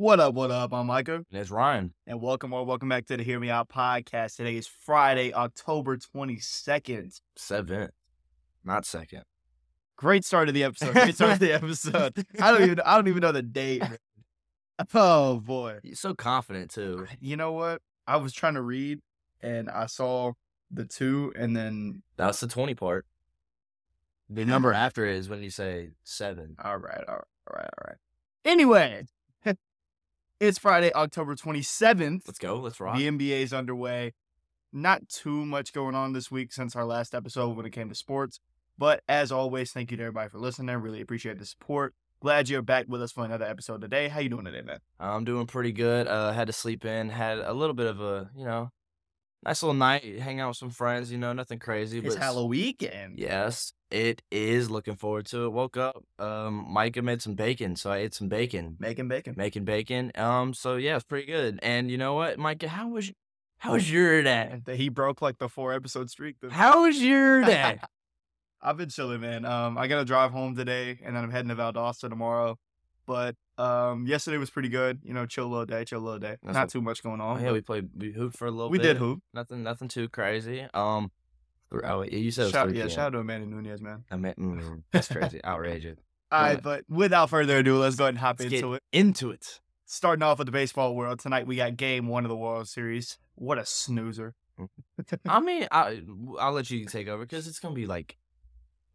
What up, what up? I'm Micah, And it's Ryan. and welcome or welcome back to the Hear Me Out podcast. Today is Friday, October 22nd. Seventh, not second. Great start of the episode. Great start of the episode. I don't even I don't even know the date. man. Oh boy. You're so confident too. You know what? I was trying to read and I saw the two and then That's the twenty part. The number after it is when you say seven. all right, all right, all right, all right. Anyway, it's Friday, October 27th. Let's go. Let's rock. The NBA is underway. Not too much going on this week since our last episode when it came to sports. But as always, thank you to everybody for listening. I Really appreciate the support. Glad you're back with us for another episode today. How you doing today, man? I'm doing pretty good. Uh, had to sleep in. Had a little bit of a you know, nice little night. Hang out with some friends. You know, nothing crazy. It's but Halloween. Yes, it is. Looking forward to it. Woke up. Um, Micah made some bacon, so I ate some bacon. Making bacon. Making bacon. Um, so yeah, it's pretty good. And you know what, Micah? How was how was your day? That He broke like the four episode streak. How was your day? I've been chilling, man. Um, I gotta drive home today, and then I'm heading to Valdosta tomorrow. But um, yesterday was pretty good. You know, chill little day, chill little day. That's Not what- too much going Oh, on. yeah, we played we hooped for a little we bit. did hoop. Nothing nothing too crazy. Um oh, you said it was Shout, 3 yeah, p.m. shout out to Amanda Nunes, man. I mean, mm, that's crazy. Outrageous. All right, but without further ado, let's go ahead and hop Let's into get it. into it. Starting off with the baseball world tonight, we got Game One of the World Series. What a snoozer! I mean, I I'll let you take over because it's gonna be like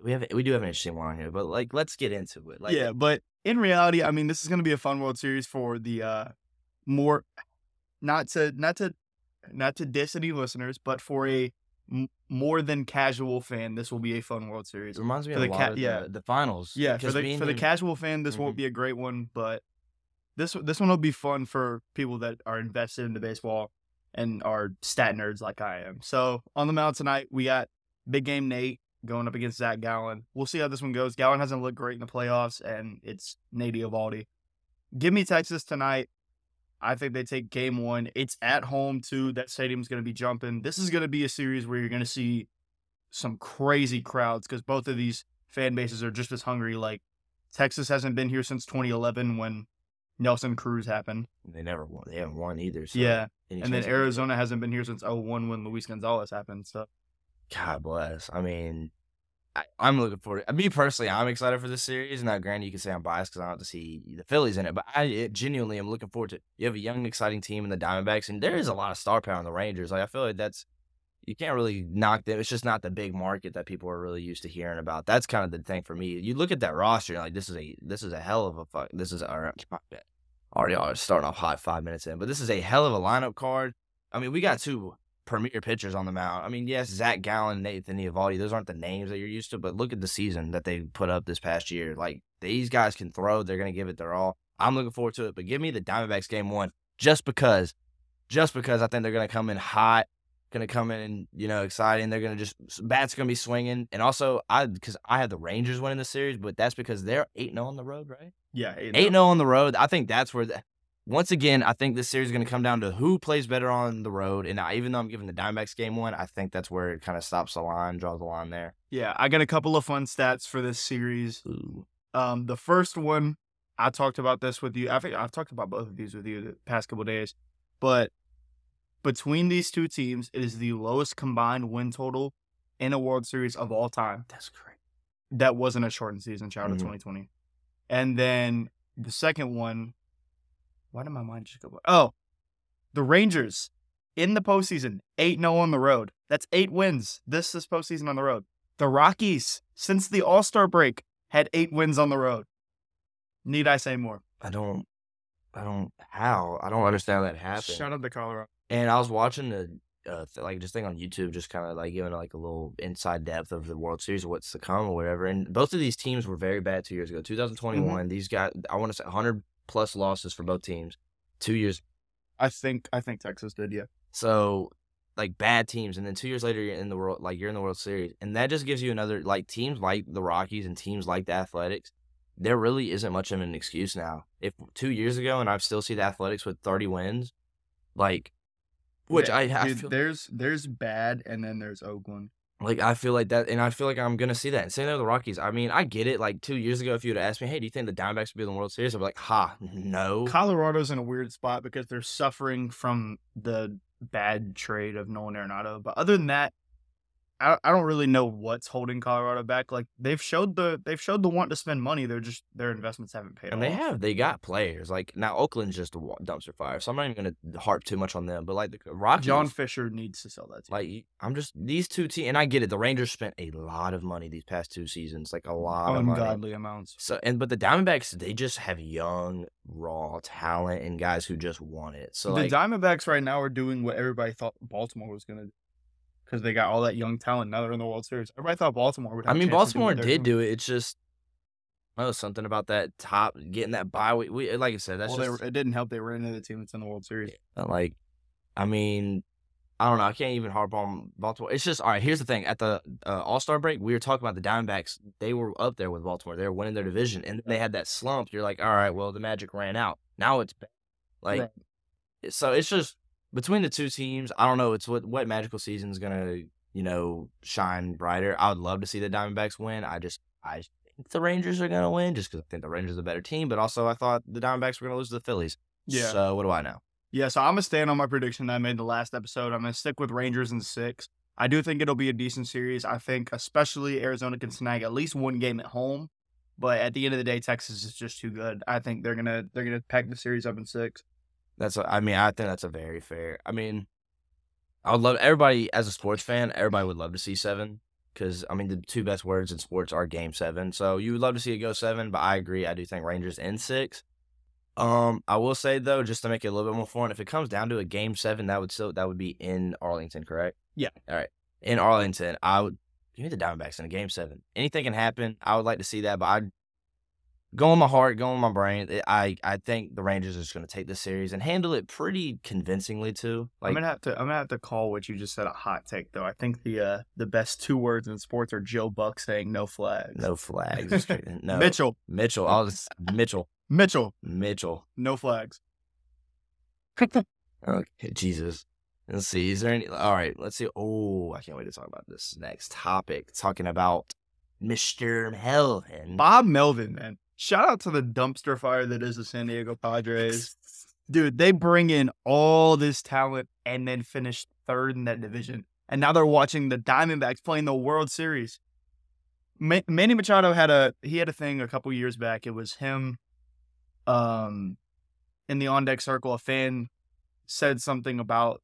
we have we do have an interesting one on here, but like let's get into it. Like yeah, but in reality, I mean, this is going to be a fun World Series for the uh more not to not to not to diss any listeners, but for a m- more than casual fan, this will be a fun World Series. it reminds me for of the a lot ca- of yeah. the, finals. Yeah, for the for the casual fan, this won't Mhm. be a great one, but this this one will be fun for people that are invested into baseball and are stat nerds like I am. So on the mound tonight, we got big game Nate going up against Zach Gallen. We'll see how this one goes. Gallen hasn't looked great in the playoffs, and it's Nate Eovaldi. Give me Texas tonight. I think they take game one. It's at home too. That stadium's going to be jumping. This is going to be a series where you're going to see some crazy crowds because both of these fan bases are just as hungry. Like Texas hasn't been here since 2011 when Nelson Cruz happened. they never won. They haven't won either. So yeah, and then Arizona hasn't been here since 01 when Luis Gonzalez happened. So God bless. I mean, I, I'm looking forward. Me personally, I'm excited for this series. And now, granted, you can say I'm biased because I don't have to see the Phillies in it, but I it, genuinely am looking forward to. it. You have a young, exciting team in the Diamondbacks, and there is a lot of star power in the Rangers. Like I feel like that's you can't really knock them. It's just not the big market that people are really used to hearing about. That's kind of the thing for me. You look at that roster, like this is a this is a hell of a fuck. This is a, already starting off hot five minutes in, but this is a hell of a lineup card. I mean, we got two premier pitchers on the mound. I mean, yes, Zach Gallen, Nathan Eovaldi, those aren't the names that you're used to, but look at the season that they put up this past year. Like these guys can throw, they're gonna give it their all. I'm looking forward to it, but give me the Diamondbacks game one just because, just because I think they're gonna come in hot, gonna come in, you know, exciting. They're gonna just bats gonna be swinging, and also I because I have the Rangers winning the series, but that's because they're eight 0 on the road, right? yeah, Eight 0 on the road. I think that's where. The, once again, I think this series is going to come down to who plays better on the road. And I, even though I'm giving the Diamondbacks game one, I think that's where it kind of stops the line, draws the line there. yeah. I got a couple of fun stats for this series. Ooh. Um, the first one, I talked about this with you. I think I've talked about both of these with you the past couple days, but between these two teams, it is the lowest combined win total in a World Series of all time. That's great. That wasn't a shortened season. Out Mhm. to 2020. And then the second one, why did my mind just go? Oh, the Rangers in the postseason, eight 0 on the road. That's eight wins this this postseason on the road. The Rockies since the All Star break had eight wins on the road. Need I say more? I don't, I don't, how? I don't understand how that happened. Shout out to Colorado. And I was watching the, uh, th- like, just thing on YouTube, just kind of like giving like a little inside depth of the World Series, what's to come or whatever. And both of these teams were very bad two years ago. 2021, these guys, I want to say 100 plus losses for both teams. Two years I think I think Texas did. Yeah. So like bad teams, and then two years later you're in the world like you're in the World Series, and that just gives you another like teams like the Rockies and teams like the Athletics. There really isn't much of an excuse now. If two years ago and I still see the Athletics with 30 wins, like which Yeah, I, I dude, feel there's there's bad and then there's Oakland. Like I feel like that, and I feel like I'm gonna see that. And same thing with the Rockies. I mean, I get it. Like two years ago, if you would have asked me, "Hey, do you think the Diamondbacks would be in the World Series?" I'd be like, "Ha, no." Colorado's in a weird spot because they're suffering from the bad trade of Nolan Arenado. But other than that, I, I don't really know what's holding Colorado back. Like they've showed the they've showed the want to spend money. They're just their investments haven't paid off. And off. they have, they got players. Like now, Oakland's just a dumpster fire, so I'm not even gonna harp too much on them. But like the Rockies, John Fisher needs to sell that team. like I'm just these two teams, and I get it. The Rangers spent a lot of money these past two seasons, like a lot of money. ungodly amounts. So and but the Diamondbacks, they just have young, raw talent and guys who just want it. So the like, Diamondbacks right now are doing what everybody thought Baltimore was gonna do because they got all that young talent. Now they're in the World Series. Everybody thought Baltimore would. I mean, chance to do what Baltimore did do it. It's just oh, something about that top getting that bye. We, we like I said, that's well, just were, it didn't help. They ran into the team that's in the World Series. Uh, Like, I mean, I don't know. I can't even harp on Baltimore. It's just all right. Here's the thing: at the uh, All Star break, we were talking about the Diamondbacks. They were up there with Baltimore. They were winning their division, and they had that slump. You're like, all right, well, the magic ran out. Now it's back. like, Right. so it's just between the two teams. I don't know. It's what what magical season is gonna you know shine brighter. I would love to see the Diamondbacks win. I just I think the Rangers are gonna win just because I think the Rangers are a better team. But also, I thought the Diamondbacks were gonna lose to the Phillies. Yeah. So what do I know? Yeah, so I'm gonna stand on my prediction that I made the last episode. I'm gonna stick with Rangers in six. I do think it'll be a decent series. I think especially Arizona can snag at least one game at home. But at the end of the day, Texas is just too good. I think they're gonna they're gonna pack the series up in six. That's a, I mean, I think that's a very fair. I mean, I would love everybody as a sports fan. Everybody would love to see seven because I mean the two best words in sports are game seven. So you would love to see it go seven, but I agree. I do think Rangers in six. Um, I will say though, just to make it a little bit more fun, if it comes down to a game seven, that would still that would be in Arlington, correct? Yeah. All right, in Arlington, I would give me the Diamondbacks in a game seven. Anything can happen. I would like to see that, but I go on my heart, go on my brain. I I think the Rangers are just going to take this series and handle it pretty convincingly too. Like, I'm gonna have to I'm gonna have to call what you just said a hot take though. I think the uh the best two words in sports are Joe Buck saying no flags. no flags. no Mitchell. Mitchell. I'll just Mitchell. Mitchell, Mitchell. no flags. Okay, Jesus. Let's see. Is there any? All right. Let's see. Oh, I can't wait to talk about this next topic. Talking about Mister Melvin. Bob Melvin, man. Shout out to the dumpster fire that is the San Diego Padres. Dude, they bring in all this talent and then finish third in that division. And now they're watching the Diamondbacks playing the World Series. Ma- Manny Machado had a he had a thing a couple years back. It was him um in the on deck circle, a fan said something about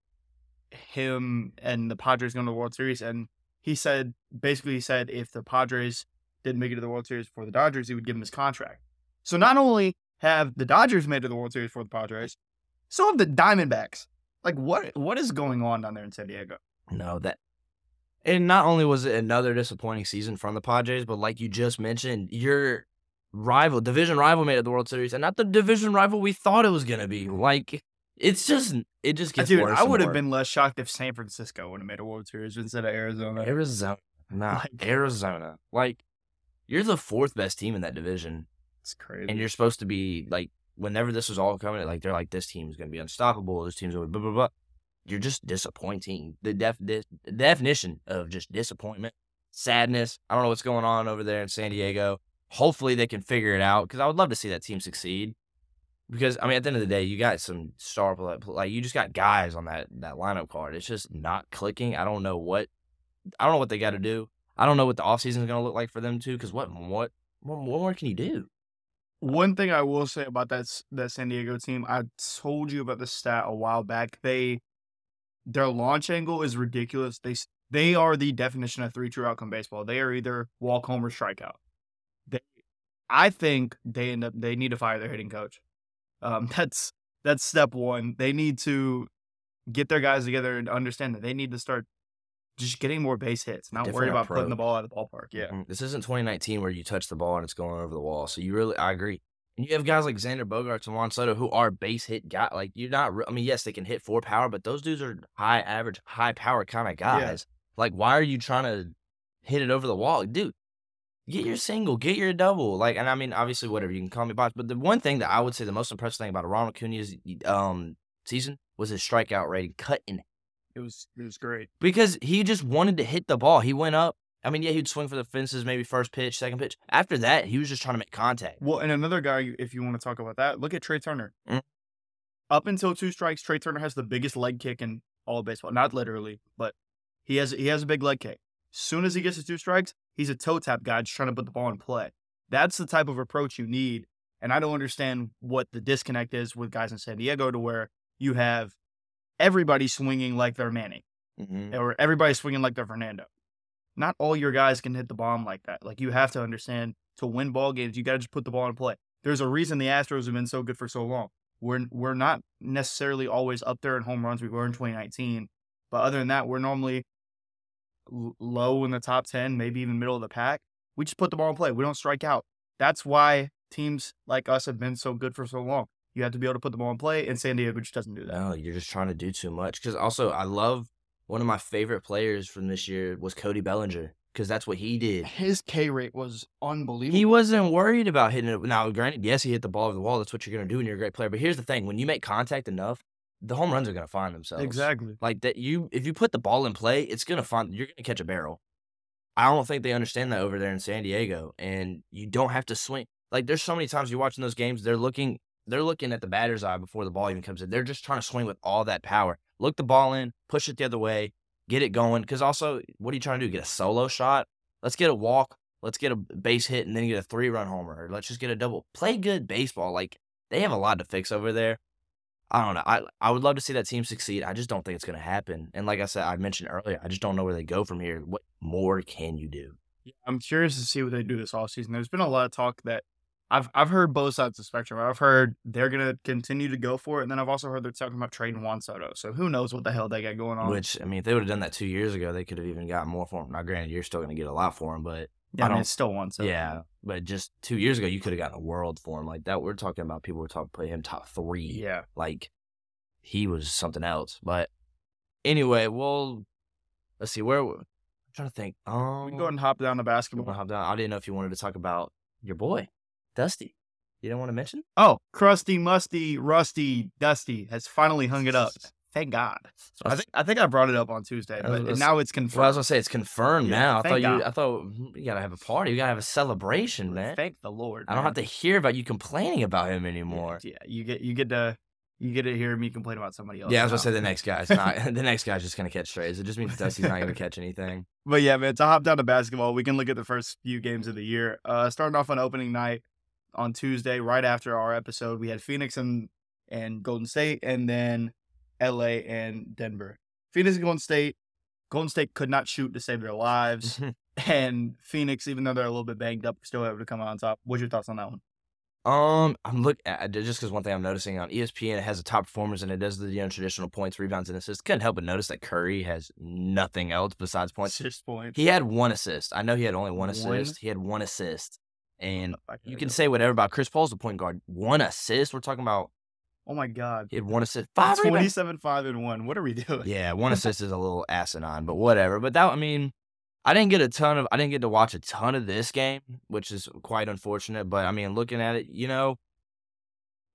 him and the Padres going to the World Series and he said basically he said if the Padres didn't make it to the World Series for the Dodgers, he would give him his contract. So not only have the Dodgers made it to the World Series for the Padres, so have the Diamondbacks. Like what what is going on down there in San Diego? No, that. And not only was it another disappointing season from the Padres, but like you just mentioned, your rival, division rival, made it to the World Series, and not the division rival we thought it was gonna be. Like it's just, it just gets Dude, worse. I would have been less shocked if San Francisco would have made a World Series instead of Arizona. Arizona. Nah, Like- Arizona. Like you're the fourth best team in that division. It's crazy. and you're supposed to be like whenever this was all coming like they're like this team's gonna be unstoppable. This team's gonna be blah blah blah. You're just disappointing. The def the definition of just disappointment sadness i don't know what's going on over there in san diego. Hopefully they can figure it out because i would love to see that team succeed. Because i mean at the end of the day you got some star play, like you just got guys on that that lineup card. It's just not clicking. I don't know what i don't know what they got to do i don't know what the offseason is going to look like for them too because what what what more can you do One thing I will say about that that San Diego team, I told you about the stat a while back. They their launch angle is ridiculous. They they are the definition of three true outcome baseball. They are either walk home or strikeout. They, I think they end up they need to fire their hitting coach. Um, that's that's step one. They need to get their guys together and understand that they need to start just getting more base hits, not Different about putting the ball out of the ballpark. Yeah. Mhm. This isn't 2019 where you touch the ball and it's going over the wall. So you really, I agree. And you have guys like Xander Bogaerts and Juan Soto who are base hit guy. Like you're not. I mean, yes, they can hit for power, but those dudes are high average, high power kind of guys. Like, why are you trying to hit it over the wall, dude? Get your single, get your double. Like, and I mean, obviously, whatever you can call me boss. But the one thing that I would say the most impressive thing about Ronald Acuna's um season was his strikeout rating cut in It was it was great. because he just wanted to hit the ball. He went up. I mean, yeah, he'd swing for the fences, maybe first pitch, second pitch. After that, he was just trying to make contact. Well, and another guy, if you want to talk about that, look at Trey Turner. Mm. Up until two strikes, Trey Turner has the biggest leg kick in all of baseball. Not literally, but he has he has a big leg kick. As soon as he gets to two strikes, he's a toe tap guy just trying to put the ball in play. That's the type of approach you need. And I don't understand what the disconnect is with guys in San Diego to where you have everybody swinging like they're Manning Mhm. or everybody swinging like they're Fernando. Not all your guys can hit the bomb like that. Like you have to understand to win ball games, you got to just put the ball in play. There's a reason the Astros have been so good for so long. We're we're not necessarily always up there in home runs. We were in 2019, but other than that, we're normally l- low in the top 10, maybe even middle of the pack. We just put the ball in play. We don't strike out. That's why teams like us have been so good for so long. You have to be able to put the ball in play, and San Diego just doesn't do that. No, you're just trying to do too much. Because also, I love one of my favorite players from this year was Cody Bellinger. Because that's what he did. His K rate was unbelievable. He wasn't worried about hitting it. Now, granted, yes, he hit the ball over the wall. That's what you're going to do when you're a great player. But here's the thing: when you make contact enough, the home runs are going to find themselves. exactly. Like that, you if you put the ball in play, it's going to find. You're going to catch a barrel. I don't think they understand that over there in San Diego, and you don't have to swing. Like there's so many times you're watching those games, they're looking, they're looking at the batter's eye before the ball even comes in. They're just trying to swing with all that power. Look the ball in, push it the other way, get it going. Because also, what are you trying to do? Get a solo shot? Let's get a walk. Let's get a base hit and then get a three run homer. Or let's just get a double. Play good baseball. Like they have a lot to fix over there. I don't know. I I would love to see that team succeed. I just don't think it's going to happen. And like I said, I mentioned earlier, I just don't know where they go from here. What more can you do? I'm curious to see what they do this offseason. There's been a lot of talk that I've I've heard both sides of the spectrum. I've heard they're gonna continue to go for it, and then I've also heard they're talking about trading Juan Soto. So who knows what the hell they got going on? Which I mean, if they would have done that two years ago, they could have even gotten more for him. Now, granted, you're still going to get a lot for him, but yeah, I, I mean, it's still Juan Soto. yeah, but just two years ago, you could have gotten a world for him like that. We're talking about people were talking play him top three. yeah. like he was something else. But anyway, well, let's see where. I'm trying to think. Um, We can go ahead and hop down to wanna basketball. hop down? I didn't know if you wanted to talk about your boy, Dusty. You didn't want to mention? Oh, crusty, musty, rusty, dusty has finally hung it up. Thank God. I think I think I brought it up on Tuesday, but let's- now it's Well, I was gonna say it's confirmed Yeah, now. I thought you. God. I thought mm, you gotta have a party. You gotta have a celebration, man. Thank the Lord. I don't have to hear about you complaining about him anymore. Yeah, you get you get to you get to hear me complain about somebody else. Yeah, I was now. gonna say the next guy's not. the next guy's just gonna catch strays. It just means Dusty's not gonna catch anything. But yeah, man, to hop down to basketball, we can look at the first few games of the year. Uh, starting off on opening night on Tuesday, right after our episode, we had Phoenix and and Golden State, and then L.A. and Denver. Phoenix and Golden State. Golden State could not shoot to save their lives, hmm. and Phoenix, even though they're a little bit banged up, still able to come out on top. What's your thoughts on that one? Um, I'm look at just because one thing I'm noticing on ESPN, it has the top performers and it does the you know, traditional points, rebounds, and assists. Couldn't help but notice that Curry has nothing else besides points. Six points. He had one assist. I know he had only one One? assist. He had one assist, and you can say whatever about Chris Paul's the point guard. One assist. We're talking about "Oh my God, he had one assist. Five rebounds. twenty-seven, five, and one." What are we doing? Yeah, one assist is a little asinine, but whatever. But that, I mean, I didn't get a ton of, I didn't get to watch a ton of this game, which is quite unfortunate. But I mean, looking at it, you know,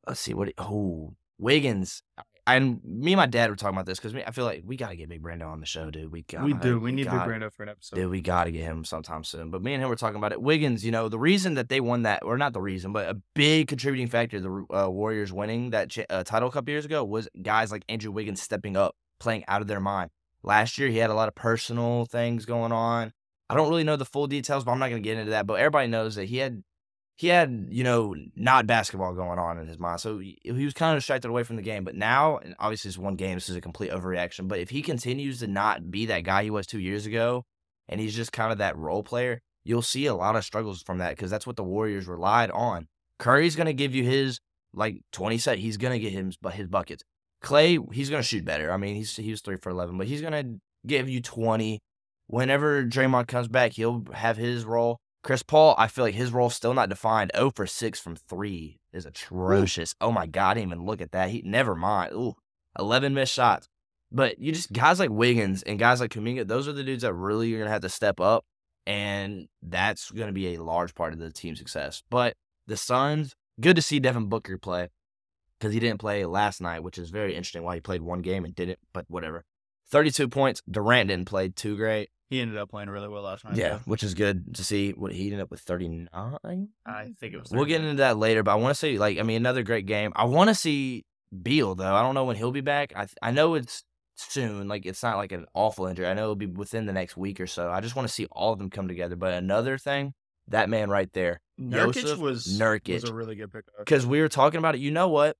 let's see what. Oh, Wiggins. And me and my dad were talking about this because I feel like we got to get Big Brando on the show, dude. We got we do. We need Big got, Brando for an episode. Dude, we got to get him sometime soon. But me and him were talking about it. Wiggins, you know, the reason that they won that, or not the reason, but a big contributing factor, the uh, Warriors winning that uh, title a couple years ago was guys like Andrew Wiggins stepping up, playing out of their mind. Last year, he had a lot of personal things going on. I don't really know the full details, but I'm not going to get into that. But everybody knows that he had, he had, you know, not basketball going on in his mind. So he, was kind of distracted away from the game. But now, and obviously, it's one game. This is a complete overreaction. But if he continues to not be that guy he was two years ago, and he's just kind of that role player, you'll see a lot of struggles from that because that's what the Warriors relied on. Curry's going to give you his like 20 set. He's going to get him his buckets. Clay, he's going to shoot better. I mean, he's he was 3 for 11, but he's going to give you 20. Whenever Draymond comes back, he'll have his role. Chris Paul, I feel like his role's still not defined. 0 for 6 from 3 is atrocious. Oh my god, I didn't even look at that. He never mind. Ooh, 11 missed shots. But you just guys like Wiggins and guys like Kuminga, those are the dudes that really you're gonna have to step up, and that's gonna be a large part of the team's success. But the Suns, good to see Devin Booker play because he didn't play last night, which is very interesting. Why he played one game and didn't, but whatever. 32 points. Durant didn't play too great. He ended up playing really well last night. Yeah, which is good to see. What he ended up with 39. I think it was. We'll get into that later, but I want to see like I mean another great game. I want to see Beal though. I don't know when he'll be back. I I know it's soon. Like it's not like an awful injury. I know it'll be within the next week or so. I just want to see all of them come together. But another thing, that man right there, Nurkic Joseph was Nurkic. was a really good pickup. because we were talking about it. You know what?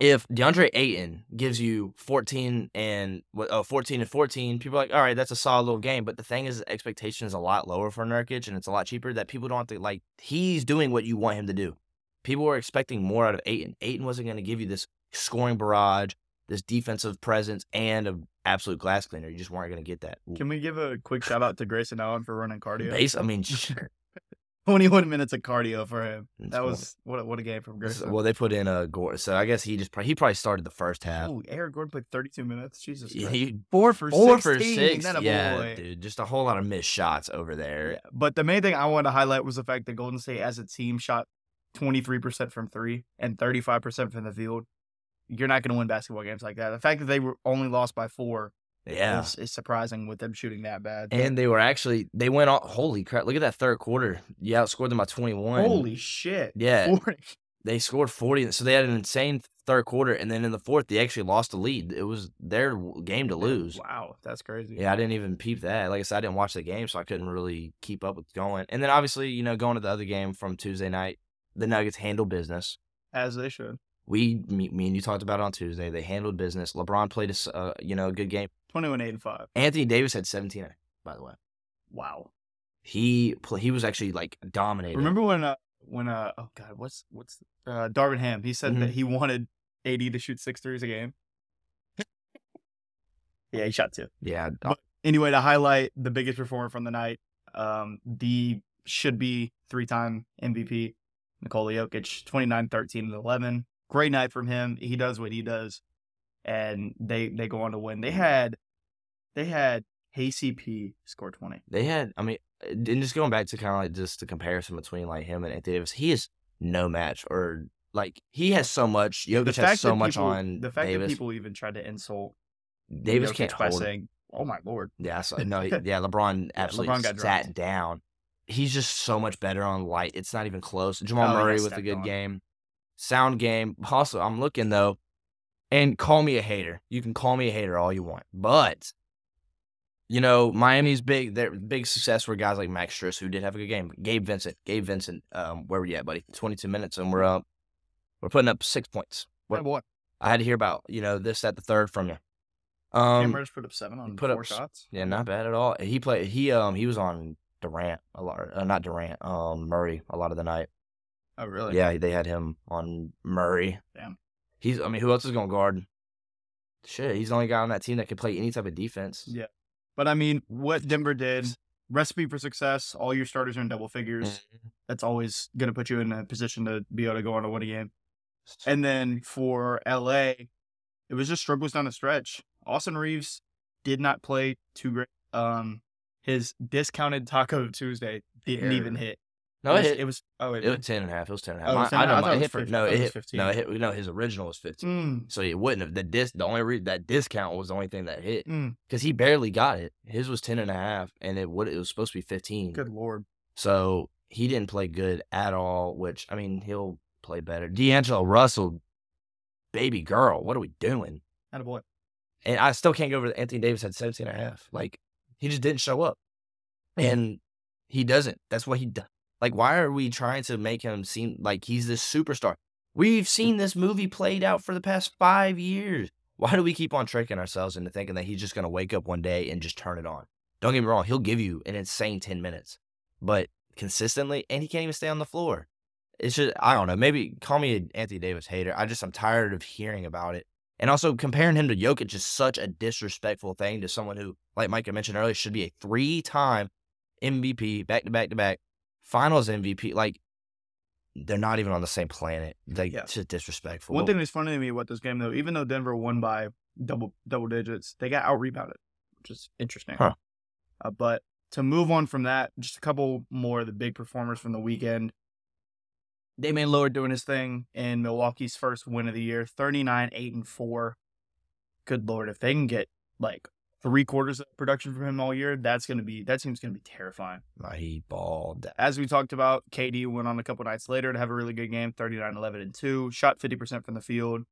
If DeAndre Ayton gives you 14 and what oh 14 and 14, people are like, all right, that's a solid little game. But the thing is, the expectation is a lot lower for Nurkic, and it's a lot cheaper. That people don't have to like. He's doing what you want him to do. People were expecting more out of Ayton. Ayton wasn't going to give you this scoring barrage, this defensive presence, and an absolute glass cleaner. You just weren't going to get that. Can we give a quick shout out to Grayson Allen for running cardio? Base, I mean, sure. 21 minutes of cardio for him. It's That cool. was what a, what a game from Grayson. well, they put in uh, a Gordon, so I guess he just probably, he probably started the first half. Oh, Eric Gordon played 32 minutes. Jesus Christ. he four for four 16. for six. Yeah, boy. dude, just a whole lot of missed shots over there. Yeah, But the main thing I wanted to highlight was the fact that Golden State as a team shot 23% from three and 35% from the field. You're not going to win basketball games like that. The fact that they were only lost by four Yeah. it's, is surprising with them shooting that bad. And they were actually they went on. Holy crap! Look at that third quarter. You outscored them by twenty one. holy shit. Yeah. 40. They scored forty. So they had an insane third quarter, and then in the fourth they actually lost the lead. It was their game to lose. Wow, that's crazy. Yeah, I didn't even peep that. Like I said, I didn't watch the game, so I couldn't really keep up with going. And then obviously, you know, going to the other game from Tuesday night, the Nuggets handled business. As they should. We, me, me and you talked about it on Tuesday. They handled business. LeBron played a, uh, you know, a good game. 21 8 and 5. Anthony Davis had 17, by the way. Wow. He he was actually like dominating. Remember when uh when uh oh god what's what's uh Darvin Ham he said that Mhm. he wanted AD to shoot six threes a game. yeah, he shot two. Yeah, But- Anyway, to highlight the biggest performer from the night, um, the should be three time MVP, Nikola Jokic, 29, 13, and 11. Great night from him. He does what he does. And they they go on to win. They had they had KCP score 20. they had. I mean, and just going back to kind of like just the comparison between like him and Anthony Davis, he is no match. Or like he has so much. Jokic has so much people- on the fact Davis. that people even tried to insult Davis Jokic can't by hold. saying, "Oh my lord." Yeah, so, no, yeah. LeBron absolutely LeBron got sat dropped. down. He's just so much better on light. It's not even close. Jamal Oh, Murray with a good on. game, sound game. Also, I'm looking though, and call me a hater. You can call me a hater all you want, but you know Miami's big. Their big success were guys like Max Strus who did have a good game. Gabe Vincent, Gabe Vincent. Um, where were you at, buddy? 22 minutes, and we're up. We're putting up six points. What-? I had to hear about you know this at the third from you. Um, Reddish put up seven on put four up shots. yeah, not bad at all. He played. He um he was on Durant a lot. Uh, not Durant. Um Murray a lot of the night. Oh really? Yeah, they had him on Murray. Damn. He's. I mean, who else is going to guard? Shit, he's the only guy on that team that can play any type of defense. Yeah. But I mean, what Denver did, recipe for success. All your starters are in double figures. Mm-hmm. That's always going to put you in a position to be able to go on to win a game. And then for LA, it was just struggles down the stretch. Austin Reaves did not play too great. Um, his discounted Taco Tuesday didn't even hit. No, it was, hit. it was oh wait, It was ten and a half. It was ten and a half. Oh, it My- 10 I and a know half? I my- it it hit for no. It hit 15. no. It hit no. His original was fifteen. Mm, So it wouldn't have. The dis. The only re- that discount was the only thing that hit mm, because he barely got it. His was ten and a half, and it would. It was supposed to be fifteen. good lord. So he didn't play good at all, which I mean, he'll play better. D'Angelo Russell, baby girl, what are we doing? Not boy. And I still can't go over that Anthony Davis had 17 and a half. Like, he just didn't show up. And he doesn't. That's what he does. Like, why are we trying to make him seem like he's this superstar? We've mm. seen this movie played out for the past five years. Why do we keep on tricking ourselves into thinking that he's just going to wake up one day and just turn it on? Don't get me wrong, he'll give you an insane 10 minutes, but consistently, and he can't even stay on the floor. It's just, I don't know, maybe call me an Anthony Davis hater. I just, I'm tired of hearing about it. And also comparing him to Jokic is such a disrespectful thing to someone who, like Micah mentioned earlier, should be a three time MVP, back to back to back, finals MVP. Like, they're not even on the same planet. Like, Yeah. it's just disrespectful. One thing that's funny to me about this game, though, even though Denver won by double double digits, they got out rebounded, which is interesting. Huh. Uh, but to move on from that, just a couple more of the big performers from the weekend. Damian Lillard doing his thing in Milwaukee's first win of the year, 39, 8, and 4. Good lord, if they can get like three quarters of production from him all year, that's gonna be that team's gonna be terrifying. He balled. As we talked about, KD went on a couple nights later to have a really good game, 39, 11, and 2, shot 50% from the field.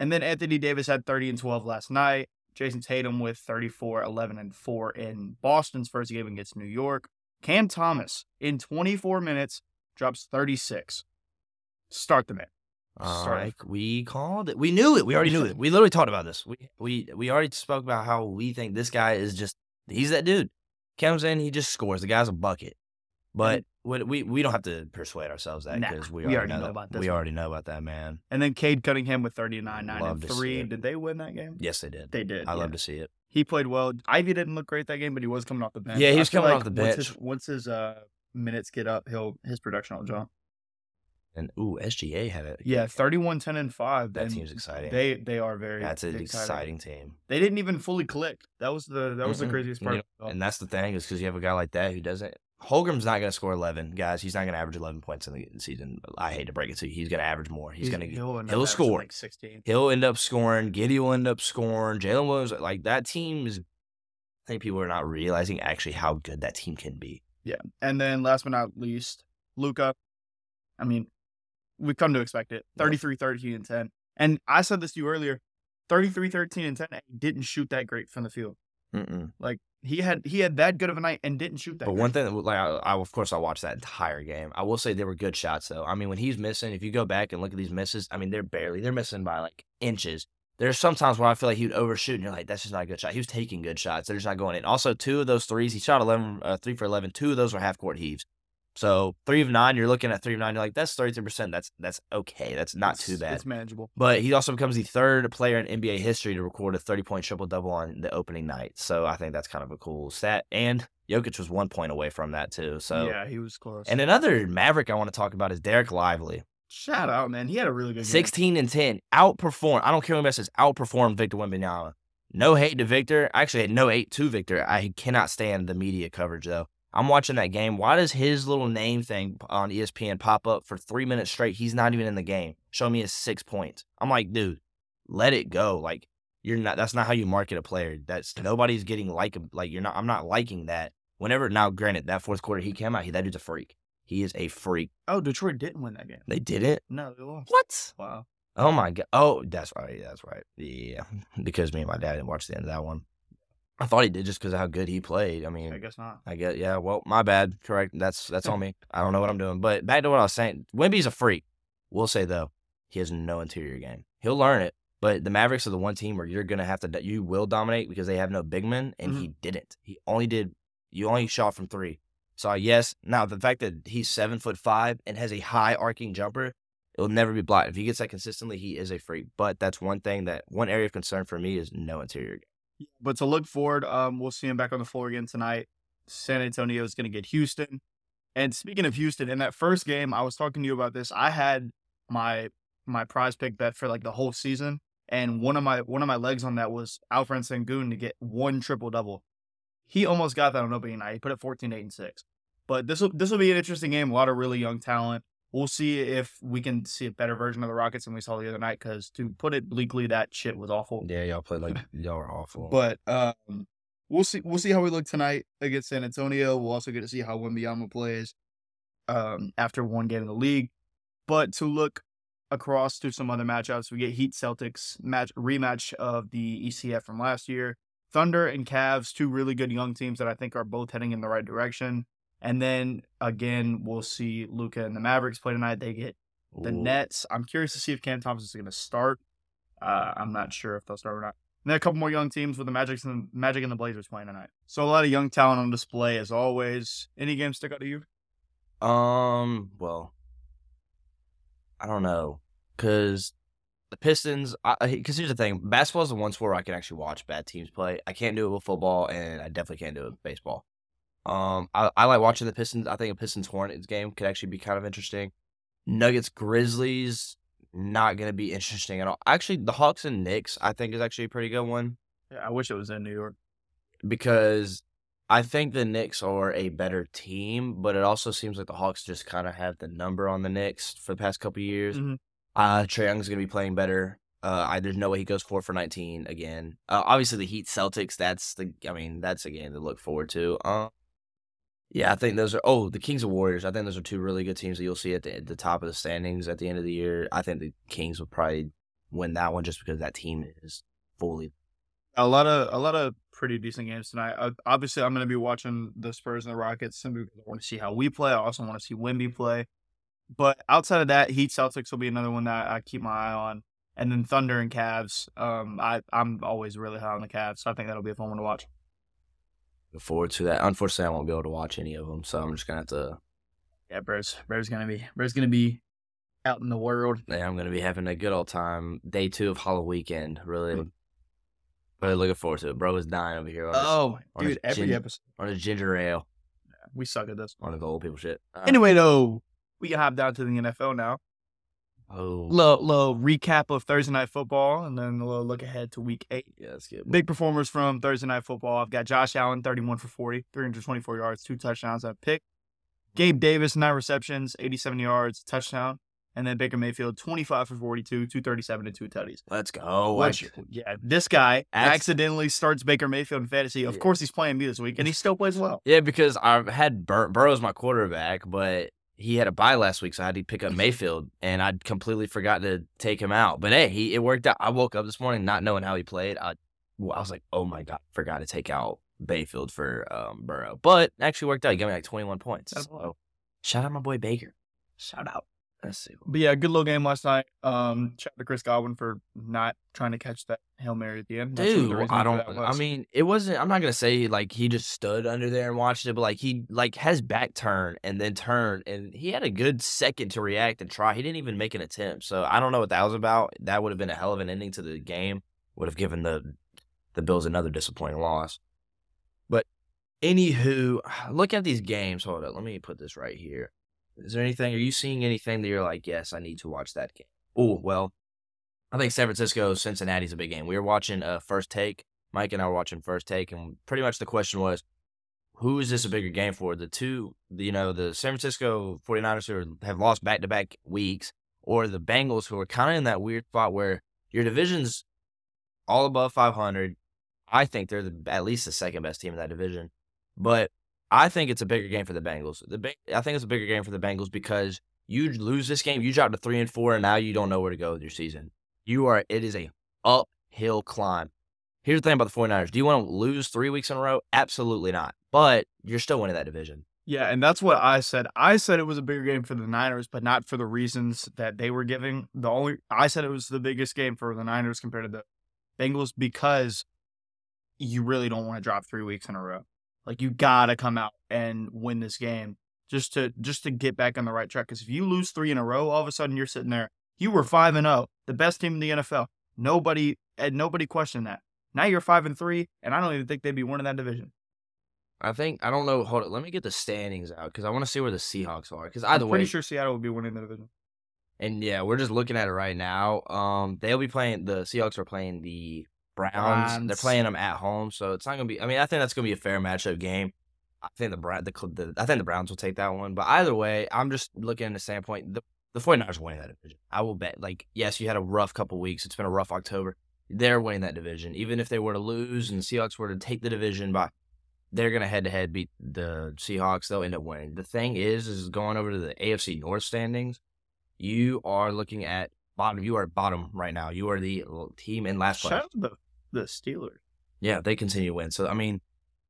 And then Anthony Davis had 30 and 12 last night. Jayson Tatum with 34, 11, and 4 in Boston's first game against New York. Cam Thomas in 24 minutes drops 36. Start the man. All Start. we called it. We knew it. We already knew it. We literally talked about this. We we we already spoke about how we think this guy is just he's that dude. Comes in, he just scores. The guy's a bucket. But what we we don't have to persuade ourselves that Nah, because we, we already know, know about this We one. already know about that man. And then Cade Cunningham with 39, 9, Love and 3. Did they win that game? Yes, they did. They did. I yeah. love to see it. He played well. Ivey didn't look great that game, but he was coming off the bench. Yeah, he was coming off the once bench. His, once his uh, minutes get up, he'll his production will jump. And ooh, SGA had it. Yeah, 31, 10, and 5. that and team's exciting. They they are very That's an exciting. exciting team. They didn't even fully click. That was the that was the Mm-mm. craziest You part. know, of it all. And that's the thing is because you have a guy like that who doesn't. Holmgren's not going to score 11, guys. He's not going to average 11 points in the season. I hate to break it to you. He's going to average more. He's, going to he'll, he'll score. like sixteen. he'll end up scoring. Giddey will end up scoring. Jalen Williams, like that team is. I think people are not realizing actually how good that team can be. Yeah, and then last but not least, Luka. I mean, we've come to expect it. 33, 13, and 10. And I said this to you earlier 33, 13, and 10. and he didn't shoot that great from the field. Mm-mm. Like he had he had that good of a night and didn't shoot that. But great. one thing, that- like I, I, of course, I watched that entire game. I will say they were good shots, though. I mean, when he's missing, if you go back and look at these misses, I mean, they're barely, they're missing by like inches. There's sometimes where I feel like he would overshoot, and you're like, that's just not a good shot. He was taking good shots. They're just not going in. Also, two of those threes, he shot 11, uh, three for 11. Two of those were half court heaves. So three of nine, you're looking at three of nine. You're like, that's 33%. That's that's okay. That's not It's- too bad. It's manageable. But he also becomes the third player in NBA history to record a 30 point triple double on the opening night. So I think that's kind of a cool stat. And Jokic was one point away from that, too. So, yeah, he was close. and another Maverick I want to talk about is Dereck Lively. shout out, man. He had a really good game. 16 and 10. Outperformed. I don't care what says, outperformed Victor Wembanyama. No hate to Victor. I Actually, had no hate to Victor. I cannot stand the media coverage, though. I'm watching that game. Why does his little name thing on ESPN pop up for three minutes straight? He's not even in the game. Show me his six points. I'm like, dude, let it go. Like, you're not. That's not how you market a player. That's nobody's getting like like you're not. I'm not liking that. Whenever now, granted, that fourth quarter he came out, he that dude's a freak. He is a freak. Oh, Detroit didn't win that game. They did it. No, they lost. What? Wow. Oh my god! Oh, that's right. That's right. Yeah, because me and my dad didn't watch the end of that one. I thought he did just because of how good he played. I mean, I guess not. I guess yeah. Well, my bad. Correct. That's that's on me. I don't know what I'm doing. But back to what I was saying. Wimby's a freak. We'll say though, he has no interior game. He'll learn it. But the Mavericks are the one team where you're gonna have to you will dominate because they have no big men, and mm-hmm. he didn't. He only did. You only shot from three. So yes. Now the fact that he's seven foot five and has a high arcing jumper, it'll never be blocked. If he gets that consistently, he is a freak. But that's one thing that one area of concern for me is no interior game. But to look forward, um, we'll see him back on the floor again tonight. San Antonio is going to get Houston. And speaking of Houston, in that first game, I was talking to you about this. I had my my prize pick bet for like the whole season, and one of my one of my legs on that was Alperen Sengun to get one triple double. He almost got that on opening night. He put it 14, 8, and 6. But this will this will be an interesting game. A lot of really young talent. We'll see if we can see a better version of the Rockets than we saw the other night. Because to put it bleakly, that shit was awful. Yeah, y'all played like y'all were awful. But um, we'll see. We'll see how we look tonight against San Antonio. We'll also get to see how Wembyama plays um, after one game in the league. But to look across to some other matchups, we get Heat Celtics match rematch of the ECF from last year. Thunder and Cavs, two really good young teams that I think are both heading in the right direction. And then again, we'll see Luka and the Mavericks play tonight. They get the Ooh. Nets. I'm curious to see if Cam Thompson is going to start. Uh, I'm not sure if they'll start or not. And then a couple more young teams with the Magic and the Magic and the Blazers playing tonight. So a lot of young talent on display as always. Any games stick out to you? Um, well, I don't know, cause the Pistons. Because here's the thing: basketball is the one sport where I can actually watch bad teams play. I can't do it with football, and I definitely can't do it with baseball. Um, I, I like watching the Pistons. I think a Pistons Hornets game could actually be kind of interesting. Nuggets Grizzlies not gonna be interesting at all. Actually, the Hawks and Knicks I think is actually a pretty good one Yeah, I wish it was in New York. because I think the Knicks are a better team, but it also seems like the Hawks just kind of have the number on the Knicks for the past couple years. Mhm. Uh, Trae Young's gonna be playing better. Uh, I there's no way he goes four for 19 again. Uh, obviously the Heat Celtics. That's the. I mean, that's a game to look forward to. Uh, yeah, I think those are. Oh, the Kings and Warriors. I think those are two really good teams that you'll see at the, at the top of the standings at the end of the year. I think the Kings will probably win that one just because that team is fully. A lot of a lot of pretty decent games tonight. Obviously, I'm going to be watching the Spurs and the Rockets simply because I want to see how we play. I also want to see Wimby play. But outside of that, Heat Celtics will be another one that I keep my eye on, and then Thunder and Cavs. Um, I I'm always really high on the Cavs, so I think that'll be a fun one to watch. Look forward to that. Unfortunately, I won't be able to watch any of them, so I'm just gonna have to. Yeah, Bears. bro's gonna be bro's gonna be out in the world. Yeah, I'm gonna be having a good old time. Day two of Halloween weekend. Really, really looking forward to it. Bro is dying over here. On Oh, on his dude, every gin- episode on his ginger ale. we suck at this. Of the old people shit. Uh, Anyway, though, we can hop down to the NFL now. Oh, Little, little recap of Thursday night football, and then a little look ahead to Week Eight. yeah, that's good. Big performers from Thursday night football. I've got Josh Allen, 31 for 40, 324 yards, two touchdowns, a pick. Gabe Davis, nine receptions, 87 yards, touchdown. And then Baker Mayfield, 25 for 42, 237 and two tutties. Let's go. Which, yeah, this guy Acc- accidentally starts Baker Mayfield in fantasy. Of Yeah. course, he's playing me this week, and he still plays well. Yeah, because I've had Bur- Burrow's my quarterback, but he had a bye last week, so I had to pick up Mayfield, and I completely forgot to take him out. But hey, he it worked out. I woke up this morning not knowing how he played. I, well, I was like, oh my god, forgot to take out Bayfield for um, Burrow, but actually worked out. He got me like 21 points. So, shout out my boy Baker. Shout out. Let's see. But yeah, good little game last night. Um, shout out to Chris Godwin for not trying to catch that Hail Mary at the end. Dude, I don't. I mean, it wasn't. I'm not gonna say like he just stood under there and watched it, but like he like has back turn and then turn, and he had a good second to react and try. He didn't even make an attempt. So I don't know what that was about. That would have been a hell of an ending to the game. Would have given the the Bills another disappointing loss. But anywho, look at these games. Hold up, let me put this right here. Is there anything? Are you seeing anything that you're like, yes, I need to watch that game? Oh well, I think San Francisco Cincinnati's a big game. We were watching uh, First Take. Mike and I were watching First Take, and pretty much the question was, who is this a bigger game for? The two, you know, the San Francisco 49ers who have lost back to back weeks, or the Bengals who are kind of in that weird spot where your division's all above 500. I think they're the, at least the second best team in that division, but I think it's a bigger game for the Bengals. The Beng- I think it's a bigger game for the Bengals because you lose this game, you drop to three and four, and now you don't know where to go with your season. You are it is a uphill climb. Here's the thing about the 49ers. Do you want to lose three weeks in a row? Absolutely not. But you're still winning that division. Yeah, and that's what I said. I said it was a bigger game for the Niners, but not for the reasons that they were giving. The only I said it was the biggest game for the Niners compared to the Bengals because you really don't want to drop three weeks in a row. Like you gotta come out and win this game just to just to get back on the right track. Because if you lose three in a row, all of a sudden you're sitting there. You were five and zero, the best team in the NFL. Nobody and nobody questioned that. Now you're five and three, and I don't even think they'd be winning that division. I think I don't know. Hold on, let me get the standings out because I want to see where the Seahawks are. Because I'm either pretty way, sure Seattle would be winning the division. and yeah, we're just looking at it right now. Um, they'll be playing. The Seahawks are playing the Browns. They're playing them at home, so it's not gonna be. I mean, I think that's gonna be a fair matchup game. I think the the, the I think the Browns will take that one. But either way, I'm just looking at the standpoint. The the 49ers are winning that division. I will bet. Like, yes, you had a rough couple weeks. It's been a rough October. They're winning that division. Even if they were to lose and the Seahawks were to take the division by they're gonna head to head beat the Seahawks. They'll end up winning. The thing is, is going over to the AFC North standings. You are looking at bottom. You are bottom right now. You are the team in last place. Shout out to the, the Steelers. Yeah, they continue to win. So I mean,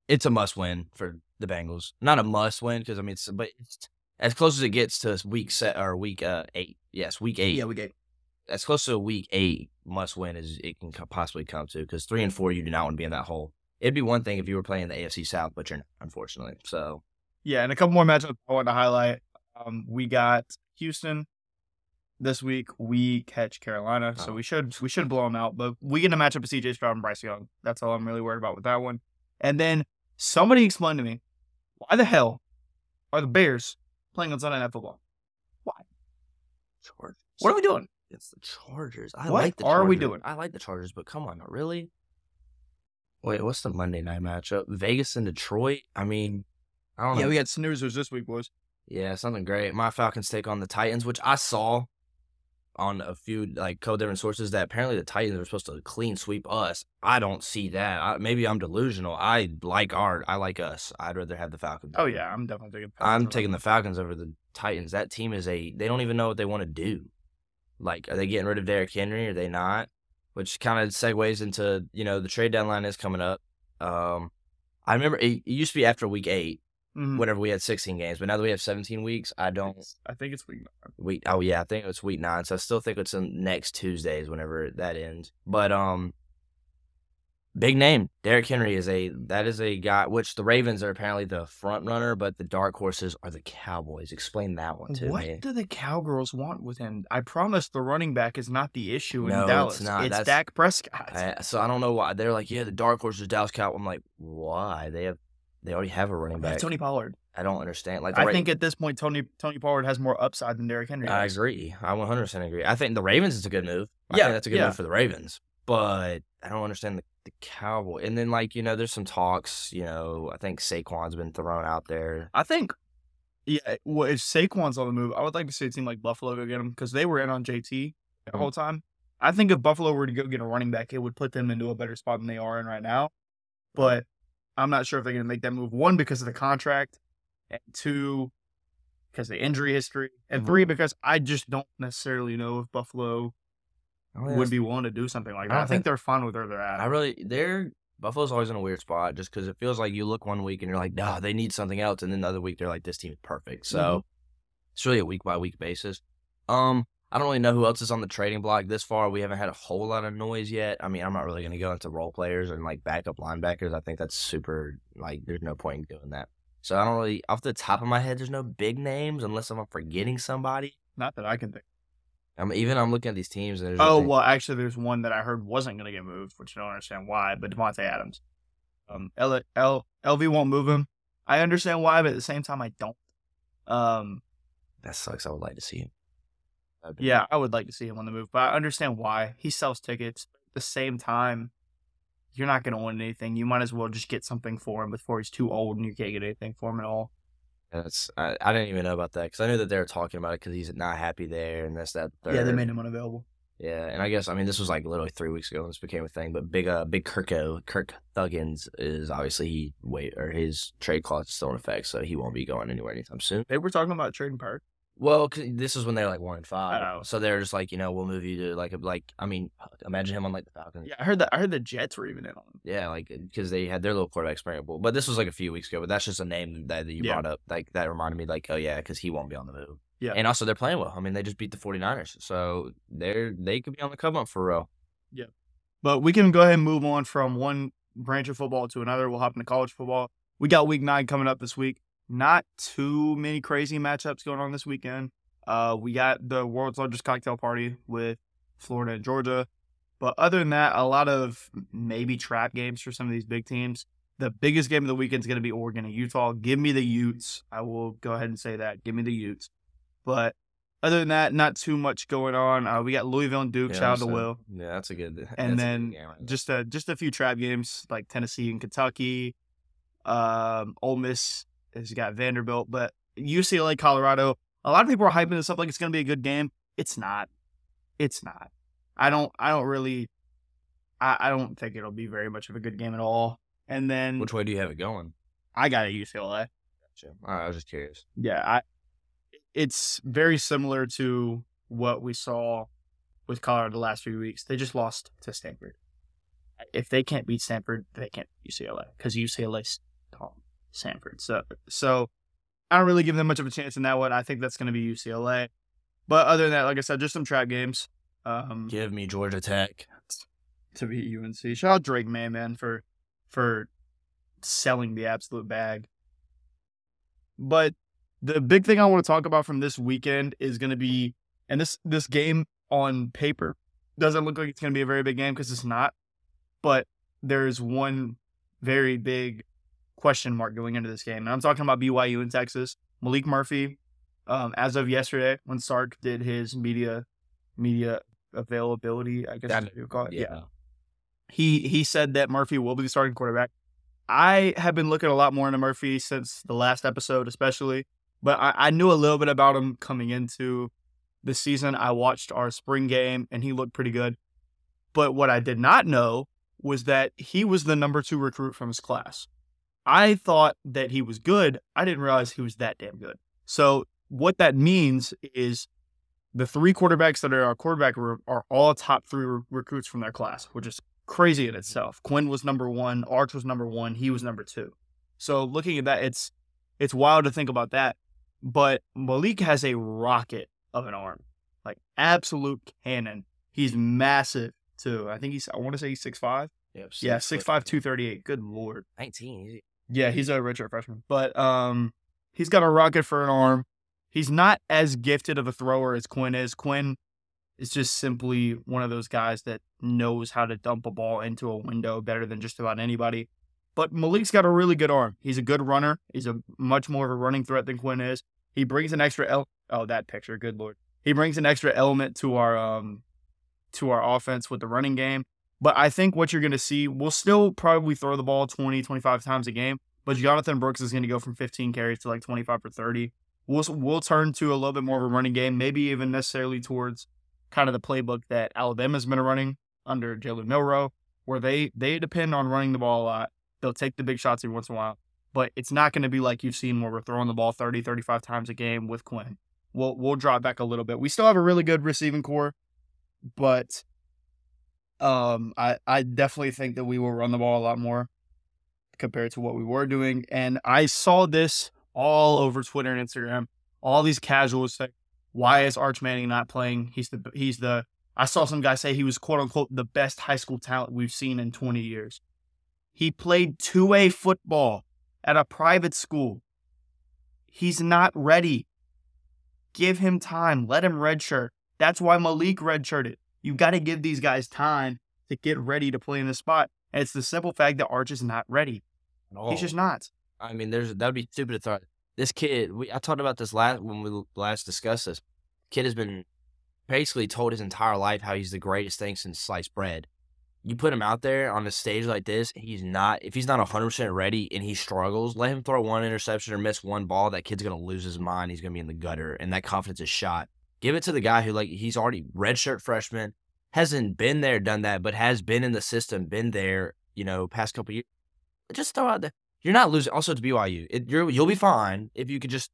it's a must win for the Bengals. Not a must win because I mean, it's but it's as close as it gets to week set or week uh eight. Yes, week eight. we get. As close to a week eight must win as it can possibly come to because three and four you do not want to be in that hole. It'd be one thing if you were playing the AFC South, but you're not, unfortunately. So Yeah, and a couple more matchups I want to highlight. Um, we got Houston this week. We catch Carolina, so Oh. we should we should blow them out. But we get a matchup of CJ Stroud and Bryce Young. That's all I'm really worried about with that one. And then somebody explain to me why the hell are the Bears playing on Sunday Night Football? Why? Chargers. What are we doing? It's the Chargers. I What like the are we doing? I like the Chargers, but come on, really? Wait, what's the Monday night matchup? Vegas and Detroit. I mean, I don't know. Yeah, we got snoozers this week, boys. Yeah, something great. My Falcons take on the Titans, which I saw. On a few like couple different sources that apparently the Titans are supposed to clean sweep us. I don't see that. I, maybe I'm delusional. I like our, I like us. I'd rather have the Falcons. Oh yeah, I'm definitely taking. I'm taking them. the Falcons over the Titans. That team is a they don't even know what they want to do. Like, are they getting rid of Derrick Henry? Are they not? Which kind of segues into you know the trade deadline is coming up. Um, I remember it, it used to be after week eight, Mhm. whenever we had 16 games, but now that we have 17 weeks, I don't. I think it's week nine. Week oh yeah, I think it's week nine, so I still think it's in next Tuesdays whenever that ends. But um, big name Derrick Henry is a that is a guy which the Ravens are apparently the front runner, but the dark horses are the Cowboys. Explain that one to What me. What do the Cowgirls want with him? I promise the running back is not the issue in No, it's Dallas. not. It's That's- Dak Prescott. I, so I don't know why they're like, yeah, the dark horse is Dallas Cow. I'm like, why? They have they already have a running back. Tony Pollard. I don't understand. Like I Ra- think at this point, Tony Tony Pollard has more upside than Derrick Henry. I does. agree. I 100% agree. I think the Ravens is a good move. I Yeah, that's a good yeah. move for the Ravens. But I don't understand the, the Cowboy. And then, like, you know, there's some talks. You know, I think Saquon's been thrown out there. I think, yeah. Well, if Saquon's on the move, I would like to see a team like Buffalo go get him because they were in on JT the Mhm. whole time. I think if Buffalo were to go get a running back, it would put them into a better spot than they are in right now. But I'm not sure if they're going to make that move. One because of the contract, and two because of the injury history, and Mhm. three because I just don't necessarily know if Buffalo Oh, yeah, would be willing to do something like that. don't I think think- they're fine with where they're at. I really, they're. Buffalo's always in a weird spot just because it feels like you look one week and you're like, nah, they need something else. And then the other week, they're like, this team is perfect. So Mm-hmm. it's really a week by week basis. Um, I don't really know who else is on the trading block this far. We haven't had a whole lot of noise yet. I mean, I'm not really going to go into role players and like backup linebackers. I think that's super, like, there's no point in doing that. So I don't really, off the top of my head, there's no big names unless I'm forgetting somebody. Not that I can think. I'm even I'm looking at these teams and Oh well, actually, there's one that I heard wasn't going to get moved, which I don't understand why. But Davante Adams, um, L, L, LV won't move him. I understand why, but at the same time, I don't. Um, that sucks. I would like to see him. Yeah, I would like to see him on the move, but I understand why he sells tickets. At the same time, you're not going to win anything. You might as well just get something for him before he's too old and you can't get anything for him at all. That's I, I didn't even know about that because I knew that they were talking about it because he's not happy there and that's that. Yeah, they made him unavailable. Yeah, and I guess I mean this was like literally three weeks ago when this became a thing. But big uh big Kirko Kirk Thuggins is obviously he wait or his trade clause is still in effect, so he won't be going anywhere anytime soon. They were talking about trading Park. Well, this is when they're like one and five, Oh. so they're just like you know we'll move you to like a, like I mean imagine him on like the Falcons. Yeah, I heard that. I heard the Jets were even in on him. Yeah, like uh, because they had their little quarterback experimental. But this was like a few weeks ago. But that's just a name that, that you Yeah. brought up. Like that reminded me, like, oh yeah, because he won't be on the move. Yeah. And also they're playing well. I mean, they just beat the 49ers. So they're they could be on the come up for real. Yeah, but we can go ahead and move on from one branch of football to another. We'll hop into college football. We got week nine coming up this week. Not too many crazy matchups going on this weekend. Uh, we got the world's largest cocktail party with Florida and Georgia. But other than that, a lot of maybe trap games for some of these big teams. The biggest game of the weekend is going to be Oregon and Utah. Give me the Utes. I will go ahead and say that. Give me the Utes. But other than that, not too much going on. Uh, we got Louisville and Duke. Yeah, Shout out to Will Yeah, that's a good. that's and good then game right just a just a few trap games like Tennessee and Kentucky. Um, Ole Miss has got Vanderbilt, but UCLA, Colorado. A lot of people are hyping this up like it's going to be a good game. It's not. It's not. I don't. I don't really. I, I don't think it'll be very much of a good game at all. And then which way do you have it going? I got a UCLA. Gotcha. All right, I was just curious. Yeah, I. It's very similar to what we saw with Colorado the last few weeks. They just lost to Stanford. If they can't beat Stanford, they can't beat UCLA because UCLA's stomped Stanford. So, so I don't really give them much of a chance in that one. I think that's going to be UCLA. But other than that, like I said, just some trap games. Um, Give me Georgia Tech. to beat UNC. Shout out Drake Maye, man, for for selling the absolute bag. But the big thing I want to talk about from this weekend is going to be, and this this game on paper doesn't look like it's going to be a very big game because it's not. But there's one very big question mark going into this game, and I'm talking about BYU in Texas. Maalik Murphy, um, as of yesterday, when Sark did his media media availability, I guess That- you call it. Yeah. He he said that Murphy will be the starting quarterback. I have been looking a lot more into Murphy since the last episode, especially. But I, I knew a little bit about him coming into the season. I watched our spring game and he looked pretty good. But what I did not know was that he was the number two recruit from his class. I thought that he was good. I didn't realize he was that damn good. So what that means is the three quarterbacks that are our quarterback room are all top three re- recruits from their class, which is crazy in itself. Quinn was number one, Arch was number one, he was number two. So looking at that, it's it's wild to think about that. But Malik has a rocket of an arm, like absolute cannon. He's massive too. I think he's I want to say he's six five. Yep, Yeah, six six foot five, two thirty eight. Good lord. nineteen. Yeah, he's a redshirt freshman, but um, he's got a rocket for an arm. He's not as gifted of a thrower as Quinn is. Quinn is just simply one of those guys that knows how to dump a ball into a window better than just about anybody. But Malik's got a really good arm. He's a good runner. He's a much more of a running threat than Quinn is. He brings an extra el- oh that picture, good lord. He brings an extra element to our um to our offense with the running game. But I think what you're going to see, we'll still probably throw the ball 20, 25 times a game, but Jonathan Brooks is going to go from 15 carries to like 25 or 30. We'll, we'll turn to a little bit more of a running game, maybe even necessarily towards kind of the playbook that Alabama's been running under Jalen Milroe, where they, they depend on running the ball a lot. They'll take the big shots every once in a while, but it's not going to be like you've seen where we're throwing the ball 30, 35 times a game with Quinn. We'll, we'll drop back a little bit. We still have a really good receiving core, but um, I, I definitely think that we will run the ball a lot more compared to what we were doing. And I saw this all over Twitter and Instagram. All these casuals say, "Why is Arch Manning not playing? He's the he's the." I saw some guy say he was quote unquote the best high school talent we've seen in 20 years. He played two A football at a private school. He's not ready. Give him time. Let him redshirt. That's why Malik redshirted. You got to give these guys time to get ready to play in the spot. And it's the simple fact that Arch is not ready. He's just not. I mean, there's that would be stupid to throw. This kid, we I talked about this last when we last discussed this. Kid has been basically told his entire life how he's the greatest thing since sliced bread. You put him out there on a stage like this, he's not. If he's not 100 percent ready and he struggles, let him throw one interception or miss one ball. That kid's gonna lose his mind. He's gonna be in the gutter, and that confidence is shot. Give it to the guy who like he's already redshirt freshman, hasn't been there, done that, but has been in the system, been there. You know, past couple years. Just throw out the. You're not losing. Also, to BYU, it, you'll be fine if you could just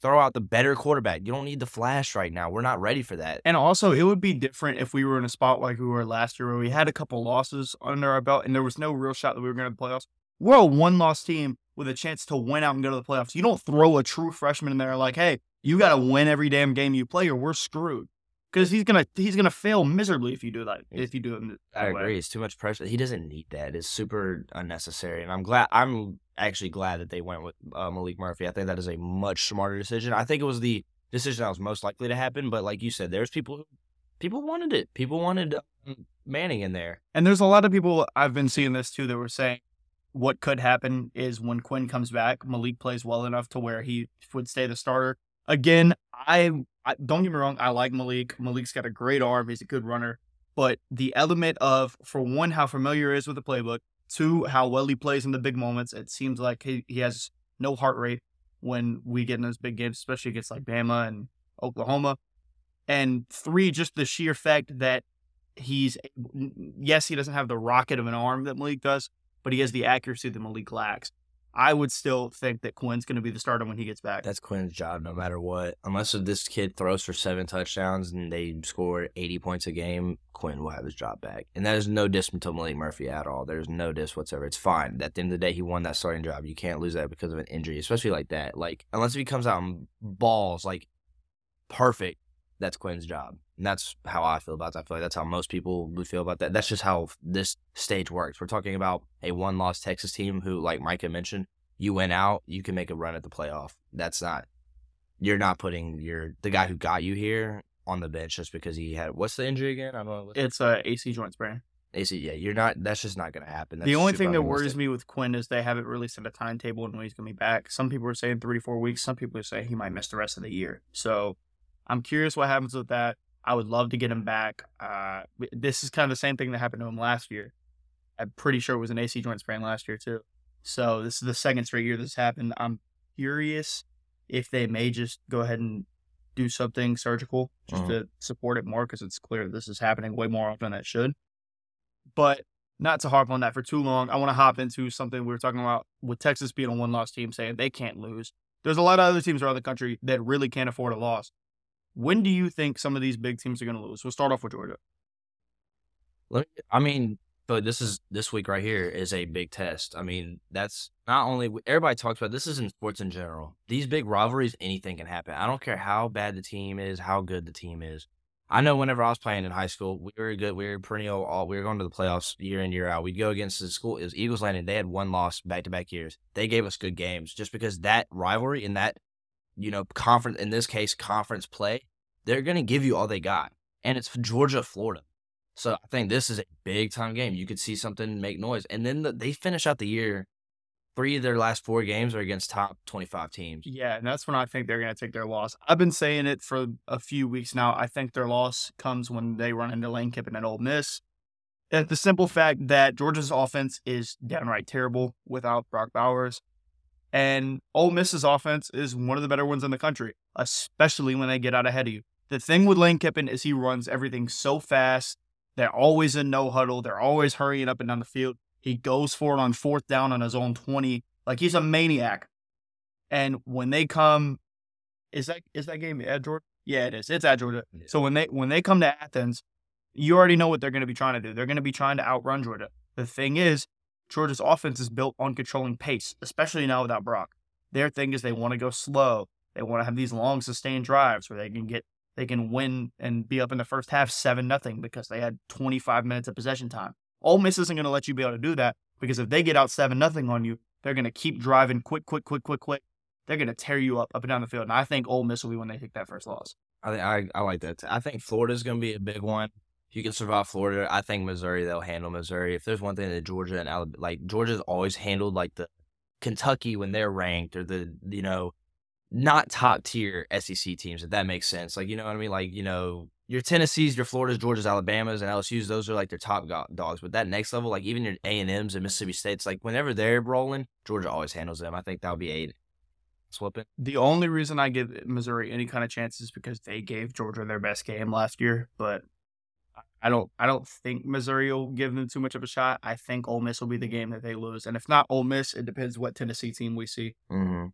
throw out the better quarterback. You don't need the flash right now. We're not ready for that. And also, it would be different if we were in a spot like we were last year where we had a couple losses under our belt and there was no real shot that we were going to the playoffs. We're a one loss team with a chance to win out and go to the playoffs. You don't throw a true freshman in there like, hey, you got to win every damn game you play or we're screwed. Because he's gonna he's gonna fail miserably if you do that. If you do it, I way. agree. It's too much pressure. He doesn't need that. It's super unnecessary. And I'm glad. I'm actually glad that they went with uh, Maalik Murphy. I think that is a much smarter decision. I think it was the decision that was most likely to happen. But like you said, there's people who people wanted it. People wanted um, Manning in there. And there's a lot of people I've been seeing this too that were saying what could happen is when Quinn comes back, Malik plays well enough to where he would stay the starter. Again, I, I don't get me wrong, I like Malik. Malik's got a great arm, he's a good runner. But the element of, for one, how familiar he is with the playbook, two, how well he plays in the big moments. It seems like he, he has no heart rate when we get in those big games, especially against like Bama and Oklahoma. And three, just the sheer fact that he's yes, he doesn't have the rocket of an arm that Malik does, but he has the accuracy that Malik lacks. I would still think that Quinn's going to be the starter when he gets back. That's Quinn's job, no matter what. Unless this kid throws for seven touchdowns and they score 80 points a game, Quinn will have his job back. And that is no diss to Maalik Murphy at all. There's no diss whatsoever. It's fine. At the end of the day, he won that starting job. You can't lose that because of an injury, especially like that. Like, unless he comes out and balls, like, perfect, that's Quinn's job. And that's how I feel about that. I feel like that's how most people would feel about that. That's just how this stage works. We're talking about a one loss Texas team who, like Micah mentioned, you went out, you can make a run at the playoff. That's not you're not putting your the guy who got you here on the bench just because he had what's the injury again? I don't know. It's a AC joint sprain. AC, yeah, you're not. That's just not going to happen. That's the only thing that worries me with Quinn is they haven't really set a timetable and when he's going to be back. Some people are saying three to four weeks. Some people are saying he might miss the rest of the year. So I'm curious what happens with that. I would love to get him back. Uh, this is kind of the same thing that happened to him last year. I'm pretty sure it was an AC joint sprain last year too. So this is the second straight year this happened. I'm curious if they may just go ahead and do something surgical just Mhm. to support it more because it's clear this is happening way more often than it should. But not to harp on that for too long, I want to hop into something we were talking about with Texas being a one loss team saying they can't lose. There's a lot of other teams around the country that really can't afford a loss. When do you think some of these big teams are going to lose? We'll start off with Georgia. Me, I mean, but this is this week right here is a big test. I mean, that's not only everybody talks about this is in sports in general. These big rivalries, anything can happen. I don't care how bad the team is, how good the team is. I know whenever I was playing in high school, we were good. We were perennial. All we were going to the playoffs year in year out. We'd go against the school. It was Eagles Landing. They had one loss back to back years. They gave us good games just because that rivalry and that you know conference in this case conference play. They're going to give you all they got, and it's Georgia, Florida. So I think this is a big time game. You could see something make noise, and then the, they finish out the year. Three of their last four games are against top twenty-five teams. Yeah, and that's when I think they're going to take their loss. I've been saying it for a few weeks now. I think their loss comes when they run into Lane Kiffin and Ole Miss. At the simple fact that Georgia's offense is downright terrible without Brock Bowers, and Ole Miss's offense is one of the better ones in the country, especially when they get out ahead of you. The thing with Lane Kiffin is he runs everything so fast. They're always in no huddle. They're always hurrying up and down the field. He goes for it on fourth down on his own 20. Like he's a maniac. And when they come, is that is that game at Georgia? Yeah, it is. It's at Georgia. Yeah. So when they when they come to Athens, you already know what they're going to be trying to do. They're going to be trying to outrun Georgia. The thing is, Georgia's offense is built on controlling pace, especially now without Brock. Their thing is they want to go slow. They want to have these long sustained drives where they can get they can win and be up in the first half seven nothing because they had 25 minutes of possession time. Ole Miss isn't going to let you be able to do that because if they get out seven nothing on you, they're going to keep driving quick, quick, quick, quick, quick. They're going to tear you up up and down the field. And I think Ole Miss will be when they take that first loss. I I, I like that. I think Florida's going to be a big one. You can survive Florida, I think Missouri they'll handle Missouri. If there's one thing that Georgia and Alabama, like Georgia's always handled like the Kentucky when they're ranked or the you know not top tier SEC teams. If that makes sense, like you know what I mean. Like you know your Tennessees, your Floridas, Georgias, Alabamas, and LSU's. Those are like their top go- dogs. But that next level, like even your A and M's and Mississippi State's, like whenever they're rolling, Georgia always handles them. I think that'll be a slipping. The only reason I give Missouri any kind of chance is because they gave Georgia their best game last year. But I don't I don't think Missouri will give them too much of a shot. I think Ole Miss will be the game that they lose. And if not Ole Miss, it depends what Tennessee team we see. Mm-hmm.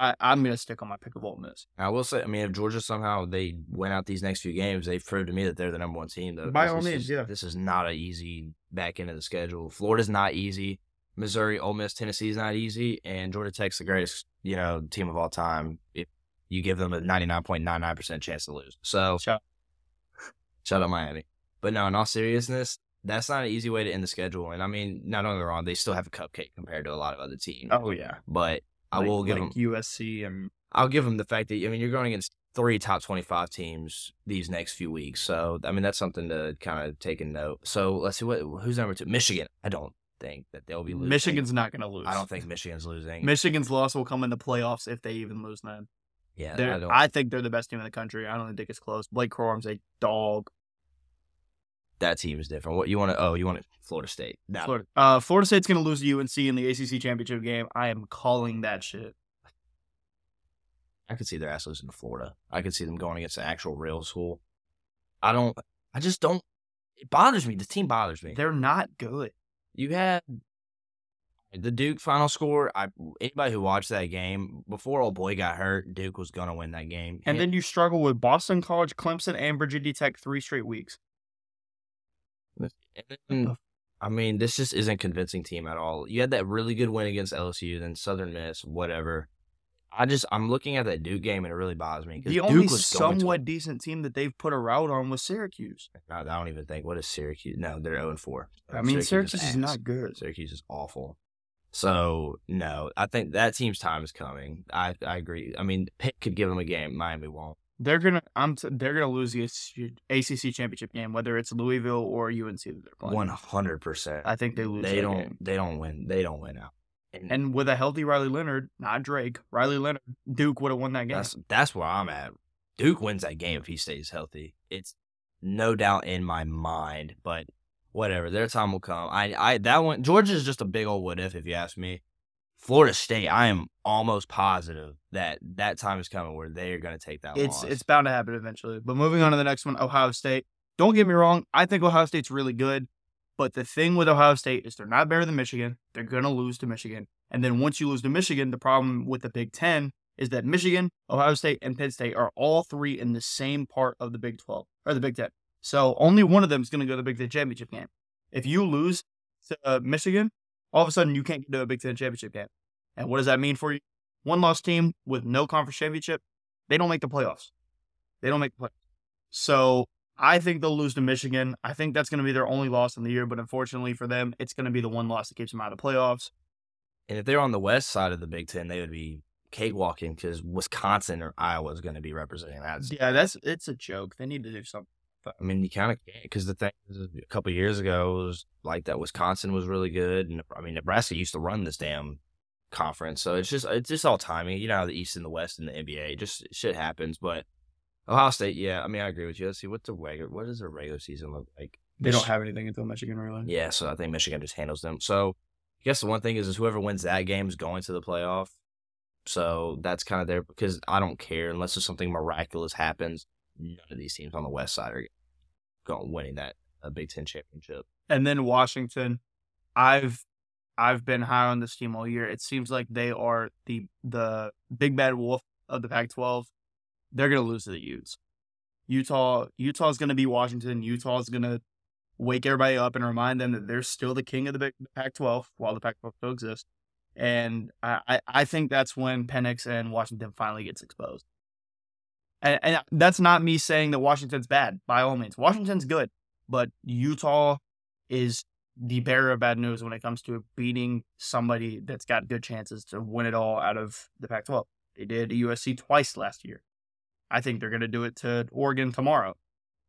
I, I'm gonna stick on my pick of Ole Miss. I will say, I mean, if Georgia somehow they win out these next few games, they've proved to me that they're the number one team. Though By This all is- means, yeah. This is not an easy back end of the schedule. Florida's not easy. Missouri, Ole Miss, Tennessee's not easy, and Georgia Tech's the greatest, you know, team of all time. If you give them a ninety nine point nine nine percent chance to lose, so Shout- shout out Miami. But no, in all seriousness, that's not an easy way to end the schedule. And I mean, not only wrong, they still have a cupcake compared to a lot of other teams. Oh yeah. But I Like- will give like them USC and I'll give them the fact that I mean you're going against three top 25 teams these next few weeks. So I mean that's something to kind of take a note. So let's see what who's number two. Michigan. I don't think that they'll be losing. Michigan's not gonna lose. I don't think Michigan's losing. Michigan's loss will come in the playoffs if they even lose then. yeah, I don't. I think they're the best team in the country. I don't think it's close. Blake Corum's a dog. That team is different. What you want to? Oh, you want Florida State? No, Florida, uh, Florida State's going to lose to UNC in the ACC championship game. I am calling that shit. I could see their ass losing to Florida. I could see them going against an actual real school. I don't. I just don't. It bothers me. The team bothers me. They're not good. You had the Duke final score. I anybody who watched that game before old boy got hurt, Duke was gonna win that game. And then you struggle with Boston College, Clemson, and Virginia Tech three straight weeks. And then, hmm. I mean, this just isn't convincing team at all. You had that really good win against LSU, then Southern Miss, whatever. I just I'm looking at that Duke game and it really bothers me because The Duke only was going to- somewhat decent team that they've put a route on was Syracuse. I, I don't even think what is Syracuse. No, they're 0 4. I mean, Syracuse is not good. Syracuse is awful. So no, I think that team's time is coming. I I agree. I mean, Pitt could give them a game. Miami won't. They're gonna, I'm, t- they're gonna lose the ACC championship game, whether it's Louisville or UNC that they're playing. One hundred percent. I think they lose. They don't. game. They don't win. They don't win out. And, And with a healthy Riley Leonard, not Drake, Riley Leonard, Duke would have won that game. that's that's where I'm at. Duke wins that game if he stays healthy. It's no doubt in my mind. But whatever, their time will come. I I that one Georgia is just a big old what if if you ask me. Florida State, I am almost positive that that time is coming where they are going to take that It's loss. it's bound to happen eventually. But moving on to the next one, Ohio State. Don't get me wrong, I think Ohio State's really good. But the thing with Ohio State is they're not better than Michigan. They're gonna lose to Michigan. And then once you lose to Michigan, the problem with the Big Ten is that Michigan, Ohio State, and Penn State are all three in the same part of the Big Twelve or the Big Ten. So only one of them is gonna go to the Big Ten championship game. If you lose to uh, Michigan, all of a sudden you can't get to a Big Ten championship game. And what does that mean for you? One lost team with no conference championship, they don't make the playoffs. They don't make the playoffs. So I think they'll lose to Michigan. I think that's going to be their only loss in the year, but unfortunately for them, it's going to be the one loss that keeps them out of the playoffs. and if they're on the west side of the Big Ten, they would be cakewalking because Wisconsin or Iowa is going to be representing that. Yeah, that's it's a joke. They need to do something. I mean, you kind of can't because the thing is, a couple years ago it was like that. Wisconsin was really good, and I mean, Nebraska used to run this damn conference. So it's just it's just all timing. You know how the East and the West and the NBA just shit happens. But Ohio State, yeah, I mean, I agree with you. Let's see what the regular what does their regular season look like? They don't have anything until Michigan, really. Yeah, so I think Michigan just handles them. So I guess the one thing is, is whoever wins that game is going to the playoff. So that's kind of there because I don't care unless there's something miraculous happens. None of these teams on the west side are going winning that uh, Big Ten championship. And then Washington, I've I've been high on this team all year. It seems like they are the the big bad wolf of the Pac-12. They're gonna lose to the Utes. Utah Utah's gonna be Washington. Utah's gonna wake everybody up and remind them that they're still the king of the Pac-12 while the Pac-12 still exists. And I, I, I think that's when Penix and Washington finally gets exposed. And, and that's not me saying that Washington's bad by all means. Washington's good, but Utah is the bearer of bad news when it comes to beating somebody that's got good chances to win it all out of the Pac 12. They did USC twice last year. I think they're going to do it to Oregon tomorrow.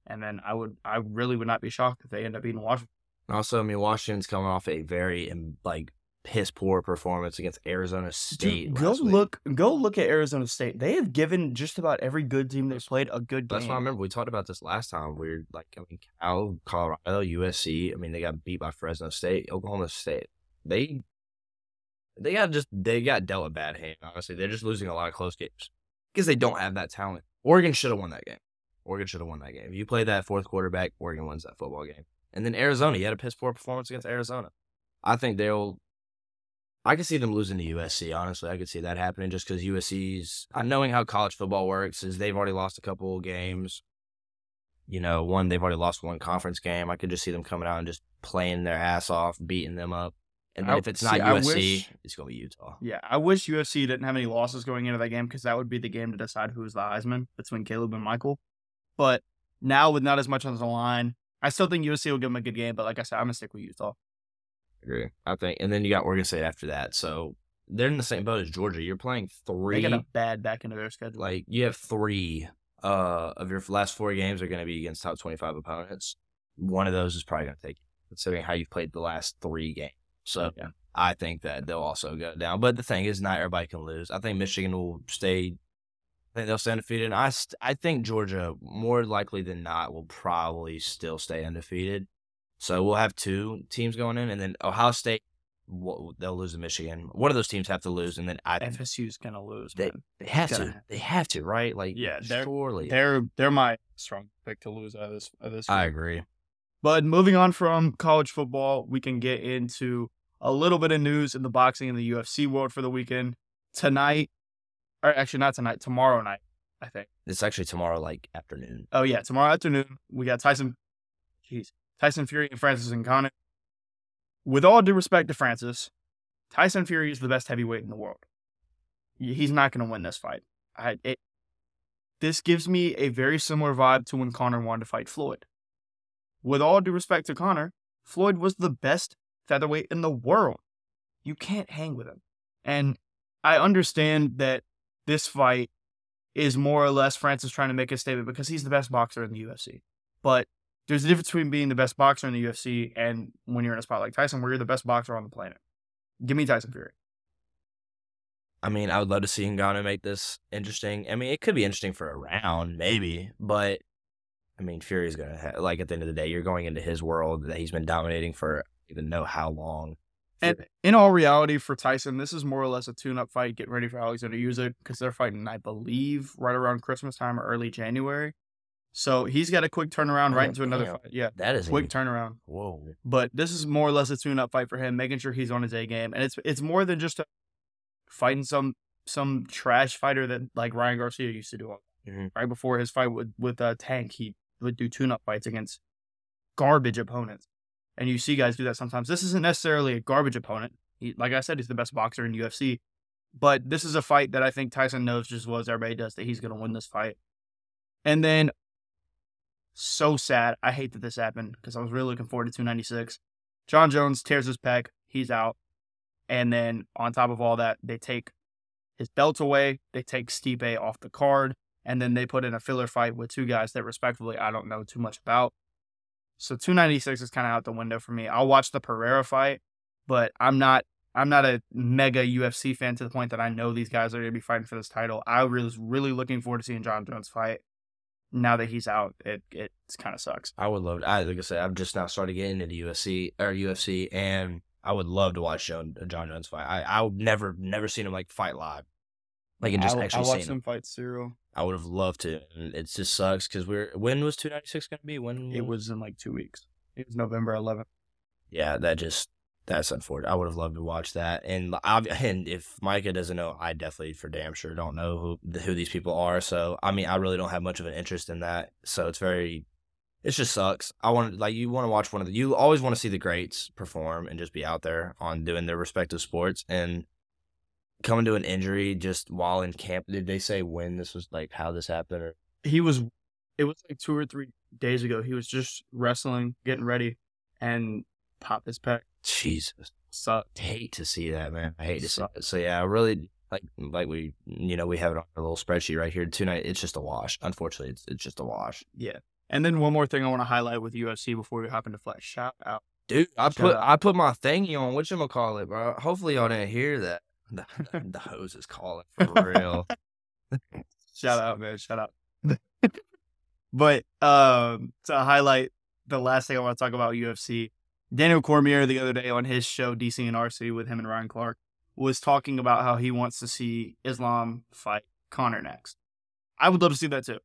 And then I would, I really would not be shocked if they end up beating Washington. Also, I mean, Washington's coming off a very like piss poor performance against Arizona State. Dude, go week. look, go look at Arizona State. They have given just about every good team they've played a good game. That's why I remember we talked about this last time. We are like, I mean, Cal, Colorado, USC. I mean, they got beat by Fresno State, Oklahoma State. They, they got just they got dealt a bad hand. Honestly, they're just losing a lot of close games because they don't have that talent. Oregon should have won that game. Oregon should have won that game. If you play that fourth quarterback, Oregon wins that football game. And then Arizona, you had a piss poor performance against Arizona. I think they'll. I could see them losing to USC. Honestly, I could see that happening just because USC's. uh, Knowing how college football works is they've already lost a couple of games. You know, one they've already lost one conference game. I could just see them coming out and just playing their ass off, beating them up. And then I- if it's not I USC, wish- it's gonna be Utah. Yeah, I wish USC didn't have any losses going into that game because that would be the game to decide who's the Heisman between Caleb and Michael. But now with not as much on the line, I still think USC will give them a good game. But like I said, I'm gonna stick with Utah. Agree. I think, and then you got Oregon State after that. So they're in the same boat as Georgia. You're playing three. They got a bad back into their schedule. like you have three uh of your last four games are going to be against top 25 opponents one of those is probably going to take you considering how you've played the last three games so Yeah. i think that they'll also go down but the thing is not everybody can lose i think michigan will stay i think they'll stay undefeated and i st- i think georgia more likely than not will probably still stay undefeated so we'll have two teams going in and then ohio state they'll lose to michigan one of those teams have to lose and then i FSU's gonna lose. They- they have Gonna to. They have to, right? Like, Yeah, they're- surely. They're they're my strong pick to lose out of this. Of this I agree. But moving on from college football, we can get into a little bit of news in the boxing and the UFC world for the weekend. Tonight, or actually not tonight, tomorrow night, I think. It's actually tomorrow, like afternoon. Oh yeah, tomorrow afternoon we got Tyson. Jeez, Tyson Fury and Francis Ngannou. With all due respect to Francis, Tyson Fury is the best heavyweight in the world. He's not going to win this fight. I, it, this gives me a very similar vibe to when Conor wanted to fight Floyd. With all due respect to Conor, Floyd was the best featherweight in the world. You can't hang with him. And I understand that this fight is more or less Francis trying to make a statement because he's the best boxer in the UFC. But there's a difference between being the best boxer in the UFC and when you're in a spot like Tyson, where you're the best boxer on the planet. Give me Tyson Fury. I mean, I would love to see Ngannou make this interesting. I mean, it could be interesting for a round, maybe, but I mean, Fury's gonna ha- like at the end of the day, you're going into his world that he's been dominating for even know how long. And in all reality, for Tyson, this is more or less a tune-up fight, getting ready for Alexander Usyk because they're fighting, I believe, right around Christmas time or early January. So he's got a quick turnaround right Oh, into another fight. Yeah, that is a quick a- turnaround. Whoa. But this is more or less a tune-up fight for him, making sure he's on his A game, and it's it's more than just a, fighting some some trash fighter that like Ryan Garcia used to do. Mhm. Right before his fight with with uh, Tank, he would do tune-up fights against garbage opponents, and you see guys do that sometimes. This isn't necessarily a garbage opponent. He, like I said, he's the best boxer in UFC, but this is a fight that I think Tyson knows just as well as everybody does that he's going to win this fight. And then, so sad. I hate that this happened because I was really looking forward to 296. Jon Jones tears his pec. He's out. And then on top of all that, they take his belt away. They take Stipe off the card. And then they put in a filler fight with two guys that respectively I don't know too much about. So 296 is kind of out the window for me. I'll watch the Pereira fight, but I'm not I'm not a mega UFC fan to the point that I know these guys are going to be fighting for this title. I was really looking forward to seeing Jon Jones fight. Now that he's out, it it kind of sucks. I would love. I like I said, I've just now started getting into USC or UFC, and I would love to watch Jon, Jon Jones fight. I I would never never seen him like fight live, like and just I, actually I watched him. him fight Ciryl. I would have loved to. It just sucks because we're when was two ninety six gonna be? When It was in like two weeks. It was November 11th. Yeah, that just that's unfortunate. I would have loved to watch that. And I, and if Micah doesn't know, I definitely for damn sure don't know who who these people are. So I mean, I really don't have much of an interest in that. So it's very, it just sucks. I want like you want to watch one of the you always want to see the greats perform and just be out there on doing their respective sports and coming to an injury just while in camp. Did they say when this was like how this happened or? He was, it was like two or three days ago. He was just wrestling, getting ready, and popped his pec. Jesus. Sucked. hate to see that, man. I hate to see it. So yeah, I really like like we you know we have it on our little spreadsheet right here tonight. It's just a wash. Unfortunately, it's it's just a wash. Yeah. And then one more thing I want to highlight with UFC before we hop into flash. Shout out. Dude, I Shout put out. I put my thingy on what you gonna call it, bro. Hopefully y'all didn't hear that. The, the, the hose is calling for real. Shout out, man. Shout out. but um, to highlight the last thing I want to talk about UFC, Daniel Cormier the other day on his show DC and RC with him and Ryan Clark was talking about how he wants to see Islam fight Conor next. I would love to see that too.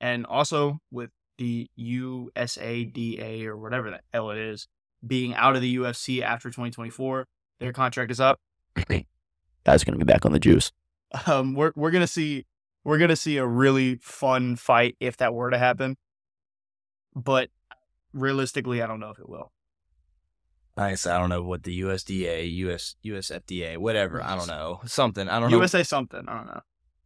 And also with the USADA or whatever the hell it is being out of the UFC after 2024, their contract is up. Guys going to be back on the juice. um, we're we're gonna see we're gonna see a really fun fight if that were to happen. But realistically, I don't know if it will. Nice. I don't know what the USDA, US USFDA, whatever. I don't know something. I don't know. USA something. I don't know.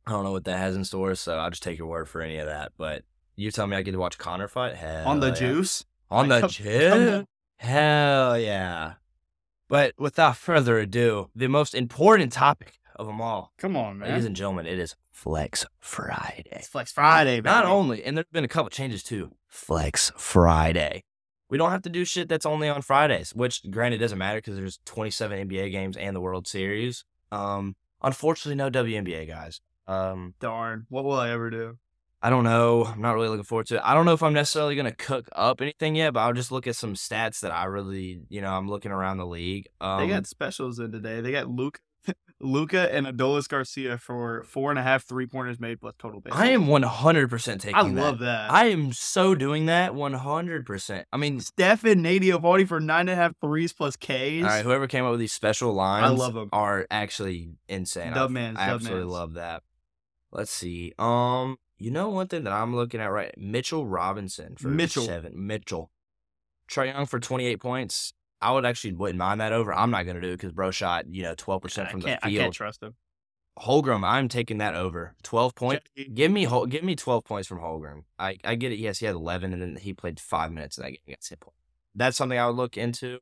I don't know what that has in store. So I'll just take your word for any of that. But you tell me I get to watch Conor fight? Hell On the yeah. juice. On Like, the juice? Hell yeah. But without further ado, the most important topic of them all, Come on, ladies and gentlemen, it is Flex Friday. It's Flex Friday, baby. Not only, and there's been a couple changes too. Flex Friday. We don't have to do shit that's only on Fridays, which granted doesn't matter because there's 27 NBA games and the World Series. Um, unfortunately, no WNBA guys. Um, Darn. What will I ever do? I don't know. I'm not really looking forward to it. I don't know if I'm necessarily going to cook up anything yet, but I'll just look at some stats that I really, you know, I'm looking around the league. Um, they got specials in today. They got Luka, Luka and Adolis Garcia for four and a half three pointers made plus total base. I am 100% taking I that. love that. I am so doing that 100%. I mean, Steph and Nathan Eovaldi for nine and a half threes plus Ks. all right, whoever came up with these special lines I love them. are actually insane. Dub I- I absolutely mans. love that. Let's see. Um, you know one thing that I'm looking at right Mitchell Robinson for Mitchell. seven. Mitchell. Trae Young for 28 points. I would actually wouldn't mind that over. I'm not gonna do it because bro shot you know 12 percent from the can't, I can't field. trust him. Holmgren, I'm taking that over. 12 points. Give me give me 12 points from Holmgren. I, I get it. Yes, he had 11, and then he played five minutes in that game against hit point. That's something I would look into.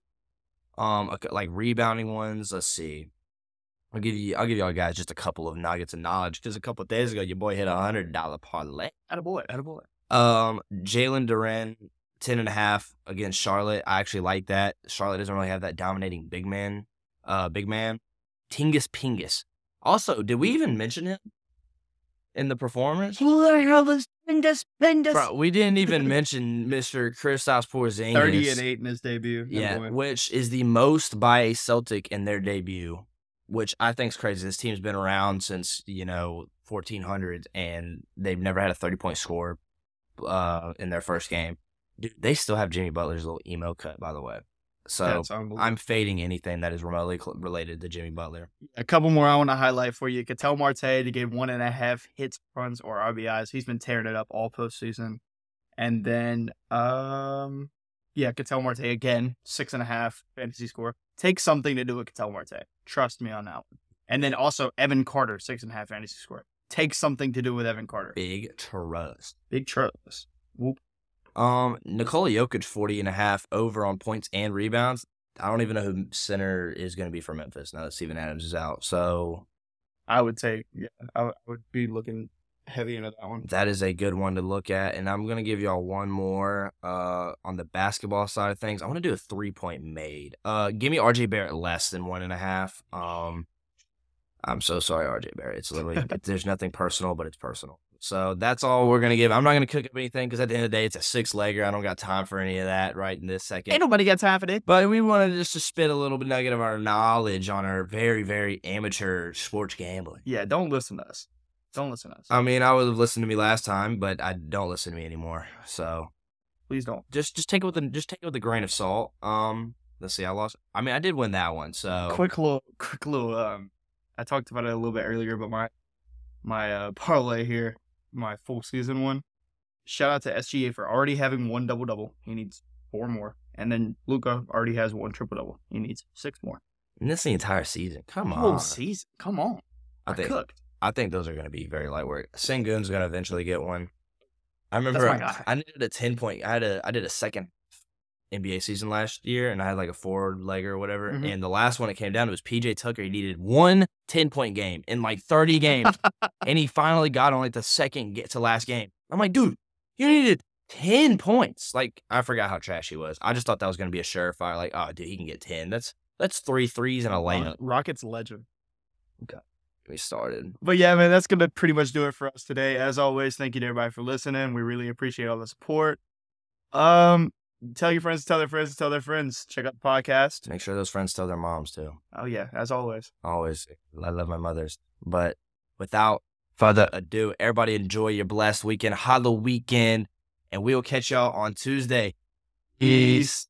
Um, like rebounding ones. Let's see. I'll give you. I'll give y'all guys just a couple of nuggets of knowledge because a couple of days ago, your boy hit a hundred dollar parlay. Attaboy, attaboy. Um, Jalen Duren, 10 and a half against Charlotte. I actually like that. Charlotte doesn't really have that dominating big man. Uh, big man. Tingus Pingus. Also, did we even mention him in the performance. Bro, Bro, we didn't even mention Mr. Kristaps Porzingis. 30 and 8 in his debut. Yeah, boy. which is the most by a Celtic in their debut, which I think is crazy. This team's been around since you know 1400s, and they've never had a 30 point score uh, in their first game. Dude, they still have Jimmy Butler's little emo cut, by the way. So I'm fading anything that is remotely cl- related to Jimmy Butler. A couple more I want to highlight for you. Ketel Marte to get one and a half hits, runs, or RBIs. He's been tearing it up all postseason. And then, um, yeah, Ketel Marte again, six and a half fantasy score. Take something to do with Ketel Marte. Trust me on that one. And then also Evan Carter, six and a half fantasy score. Take something to do with Evan Carter. Big trust. Big trust. Whoop. Um, Nikola Jokic 40 and a half over on points and rebounds. I don't even know who center is going to be for Memphis now that Steven Adams is out. So I would take, yeah, I would- be looking heavy into that one. that is a good one to look at. And I'm going to give y'all one more uh, on the basketball side of things. I want to do a three point made. Uh, give me RJ Barrett less than one and a half. Um, I'm so sorry, RJ Barrett. It's literally, there's nothing personal, but it's personal. So that's all we're going to give. I'm not going to cook up anything because at the end of the day, it's a six legger. I don't got time for any of that right in this second. Ain't nobody got time for that. But we wanted just to spit a little bit nugget of our knowledge on our very, very amateur sports gambling. Yeah, don't listen to us. Don't listen to us. I mean, I would have listened to me last time, but I don't listen to me anymore. So Please don't. just just take it with a just take it with a grain of salt. Um, let's see, I lost. I mean, I did win that one. So quick little quick little um I talked about it a little bit earlier, but my my uh parlay here, my full season one. Shout out to SGA for already having one double double. He needs four more. And then Luka already has one triple double. He needs six more. and this is the entire season. Come Whole on, season. Come on. I I think cooked. I think those are going to be very light work. Sengun's going to eventually get one. I remember guy. I needed a ten point. I had a I did a second NBA season last year, and I had like a four leg or whatever. Mhm. And the last one it came down to was PJ Tucker. He needed one 10 point game in like thirty games, and he finally got on like the second get to last game. I'm like, dude, you needed ten points. Like I forgot how trash he was. I just thought that was going to be a surefire. Like, oh, dude, he can get ten. That's that's three threes and a layup. Rockets legend. Okay. We started. But yeah, man, that's gonna pretty much do it for us today. As always, thank you to everybody for listening. We really appreciate all the support. Um, tell your friends, tell their friends, tell their friends. Check out the podcast. Make sure those friends tell their moms too. Oh yeah, as always. always I love my mothers. But without further ado, everybody enjoy your blessed weekend, Hollow weekend, and we will catch y'all on Tuesday. Peace.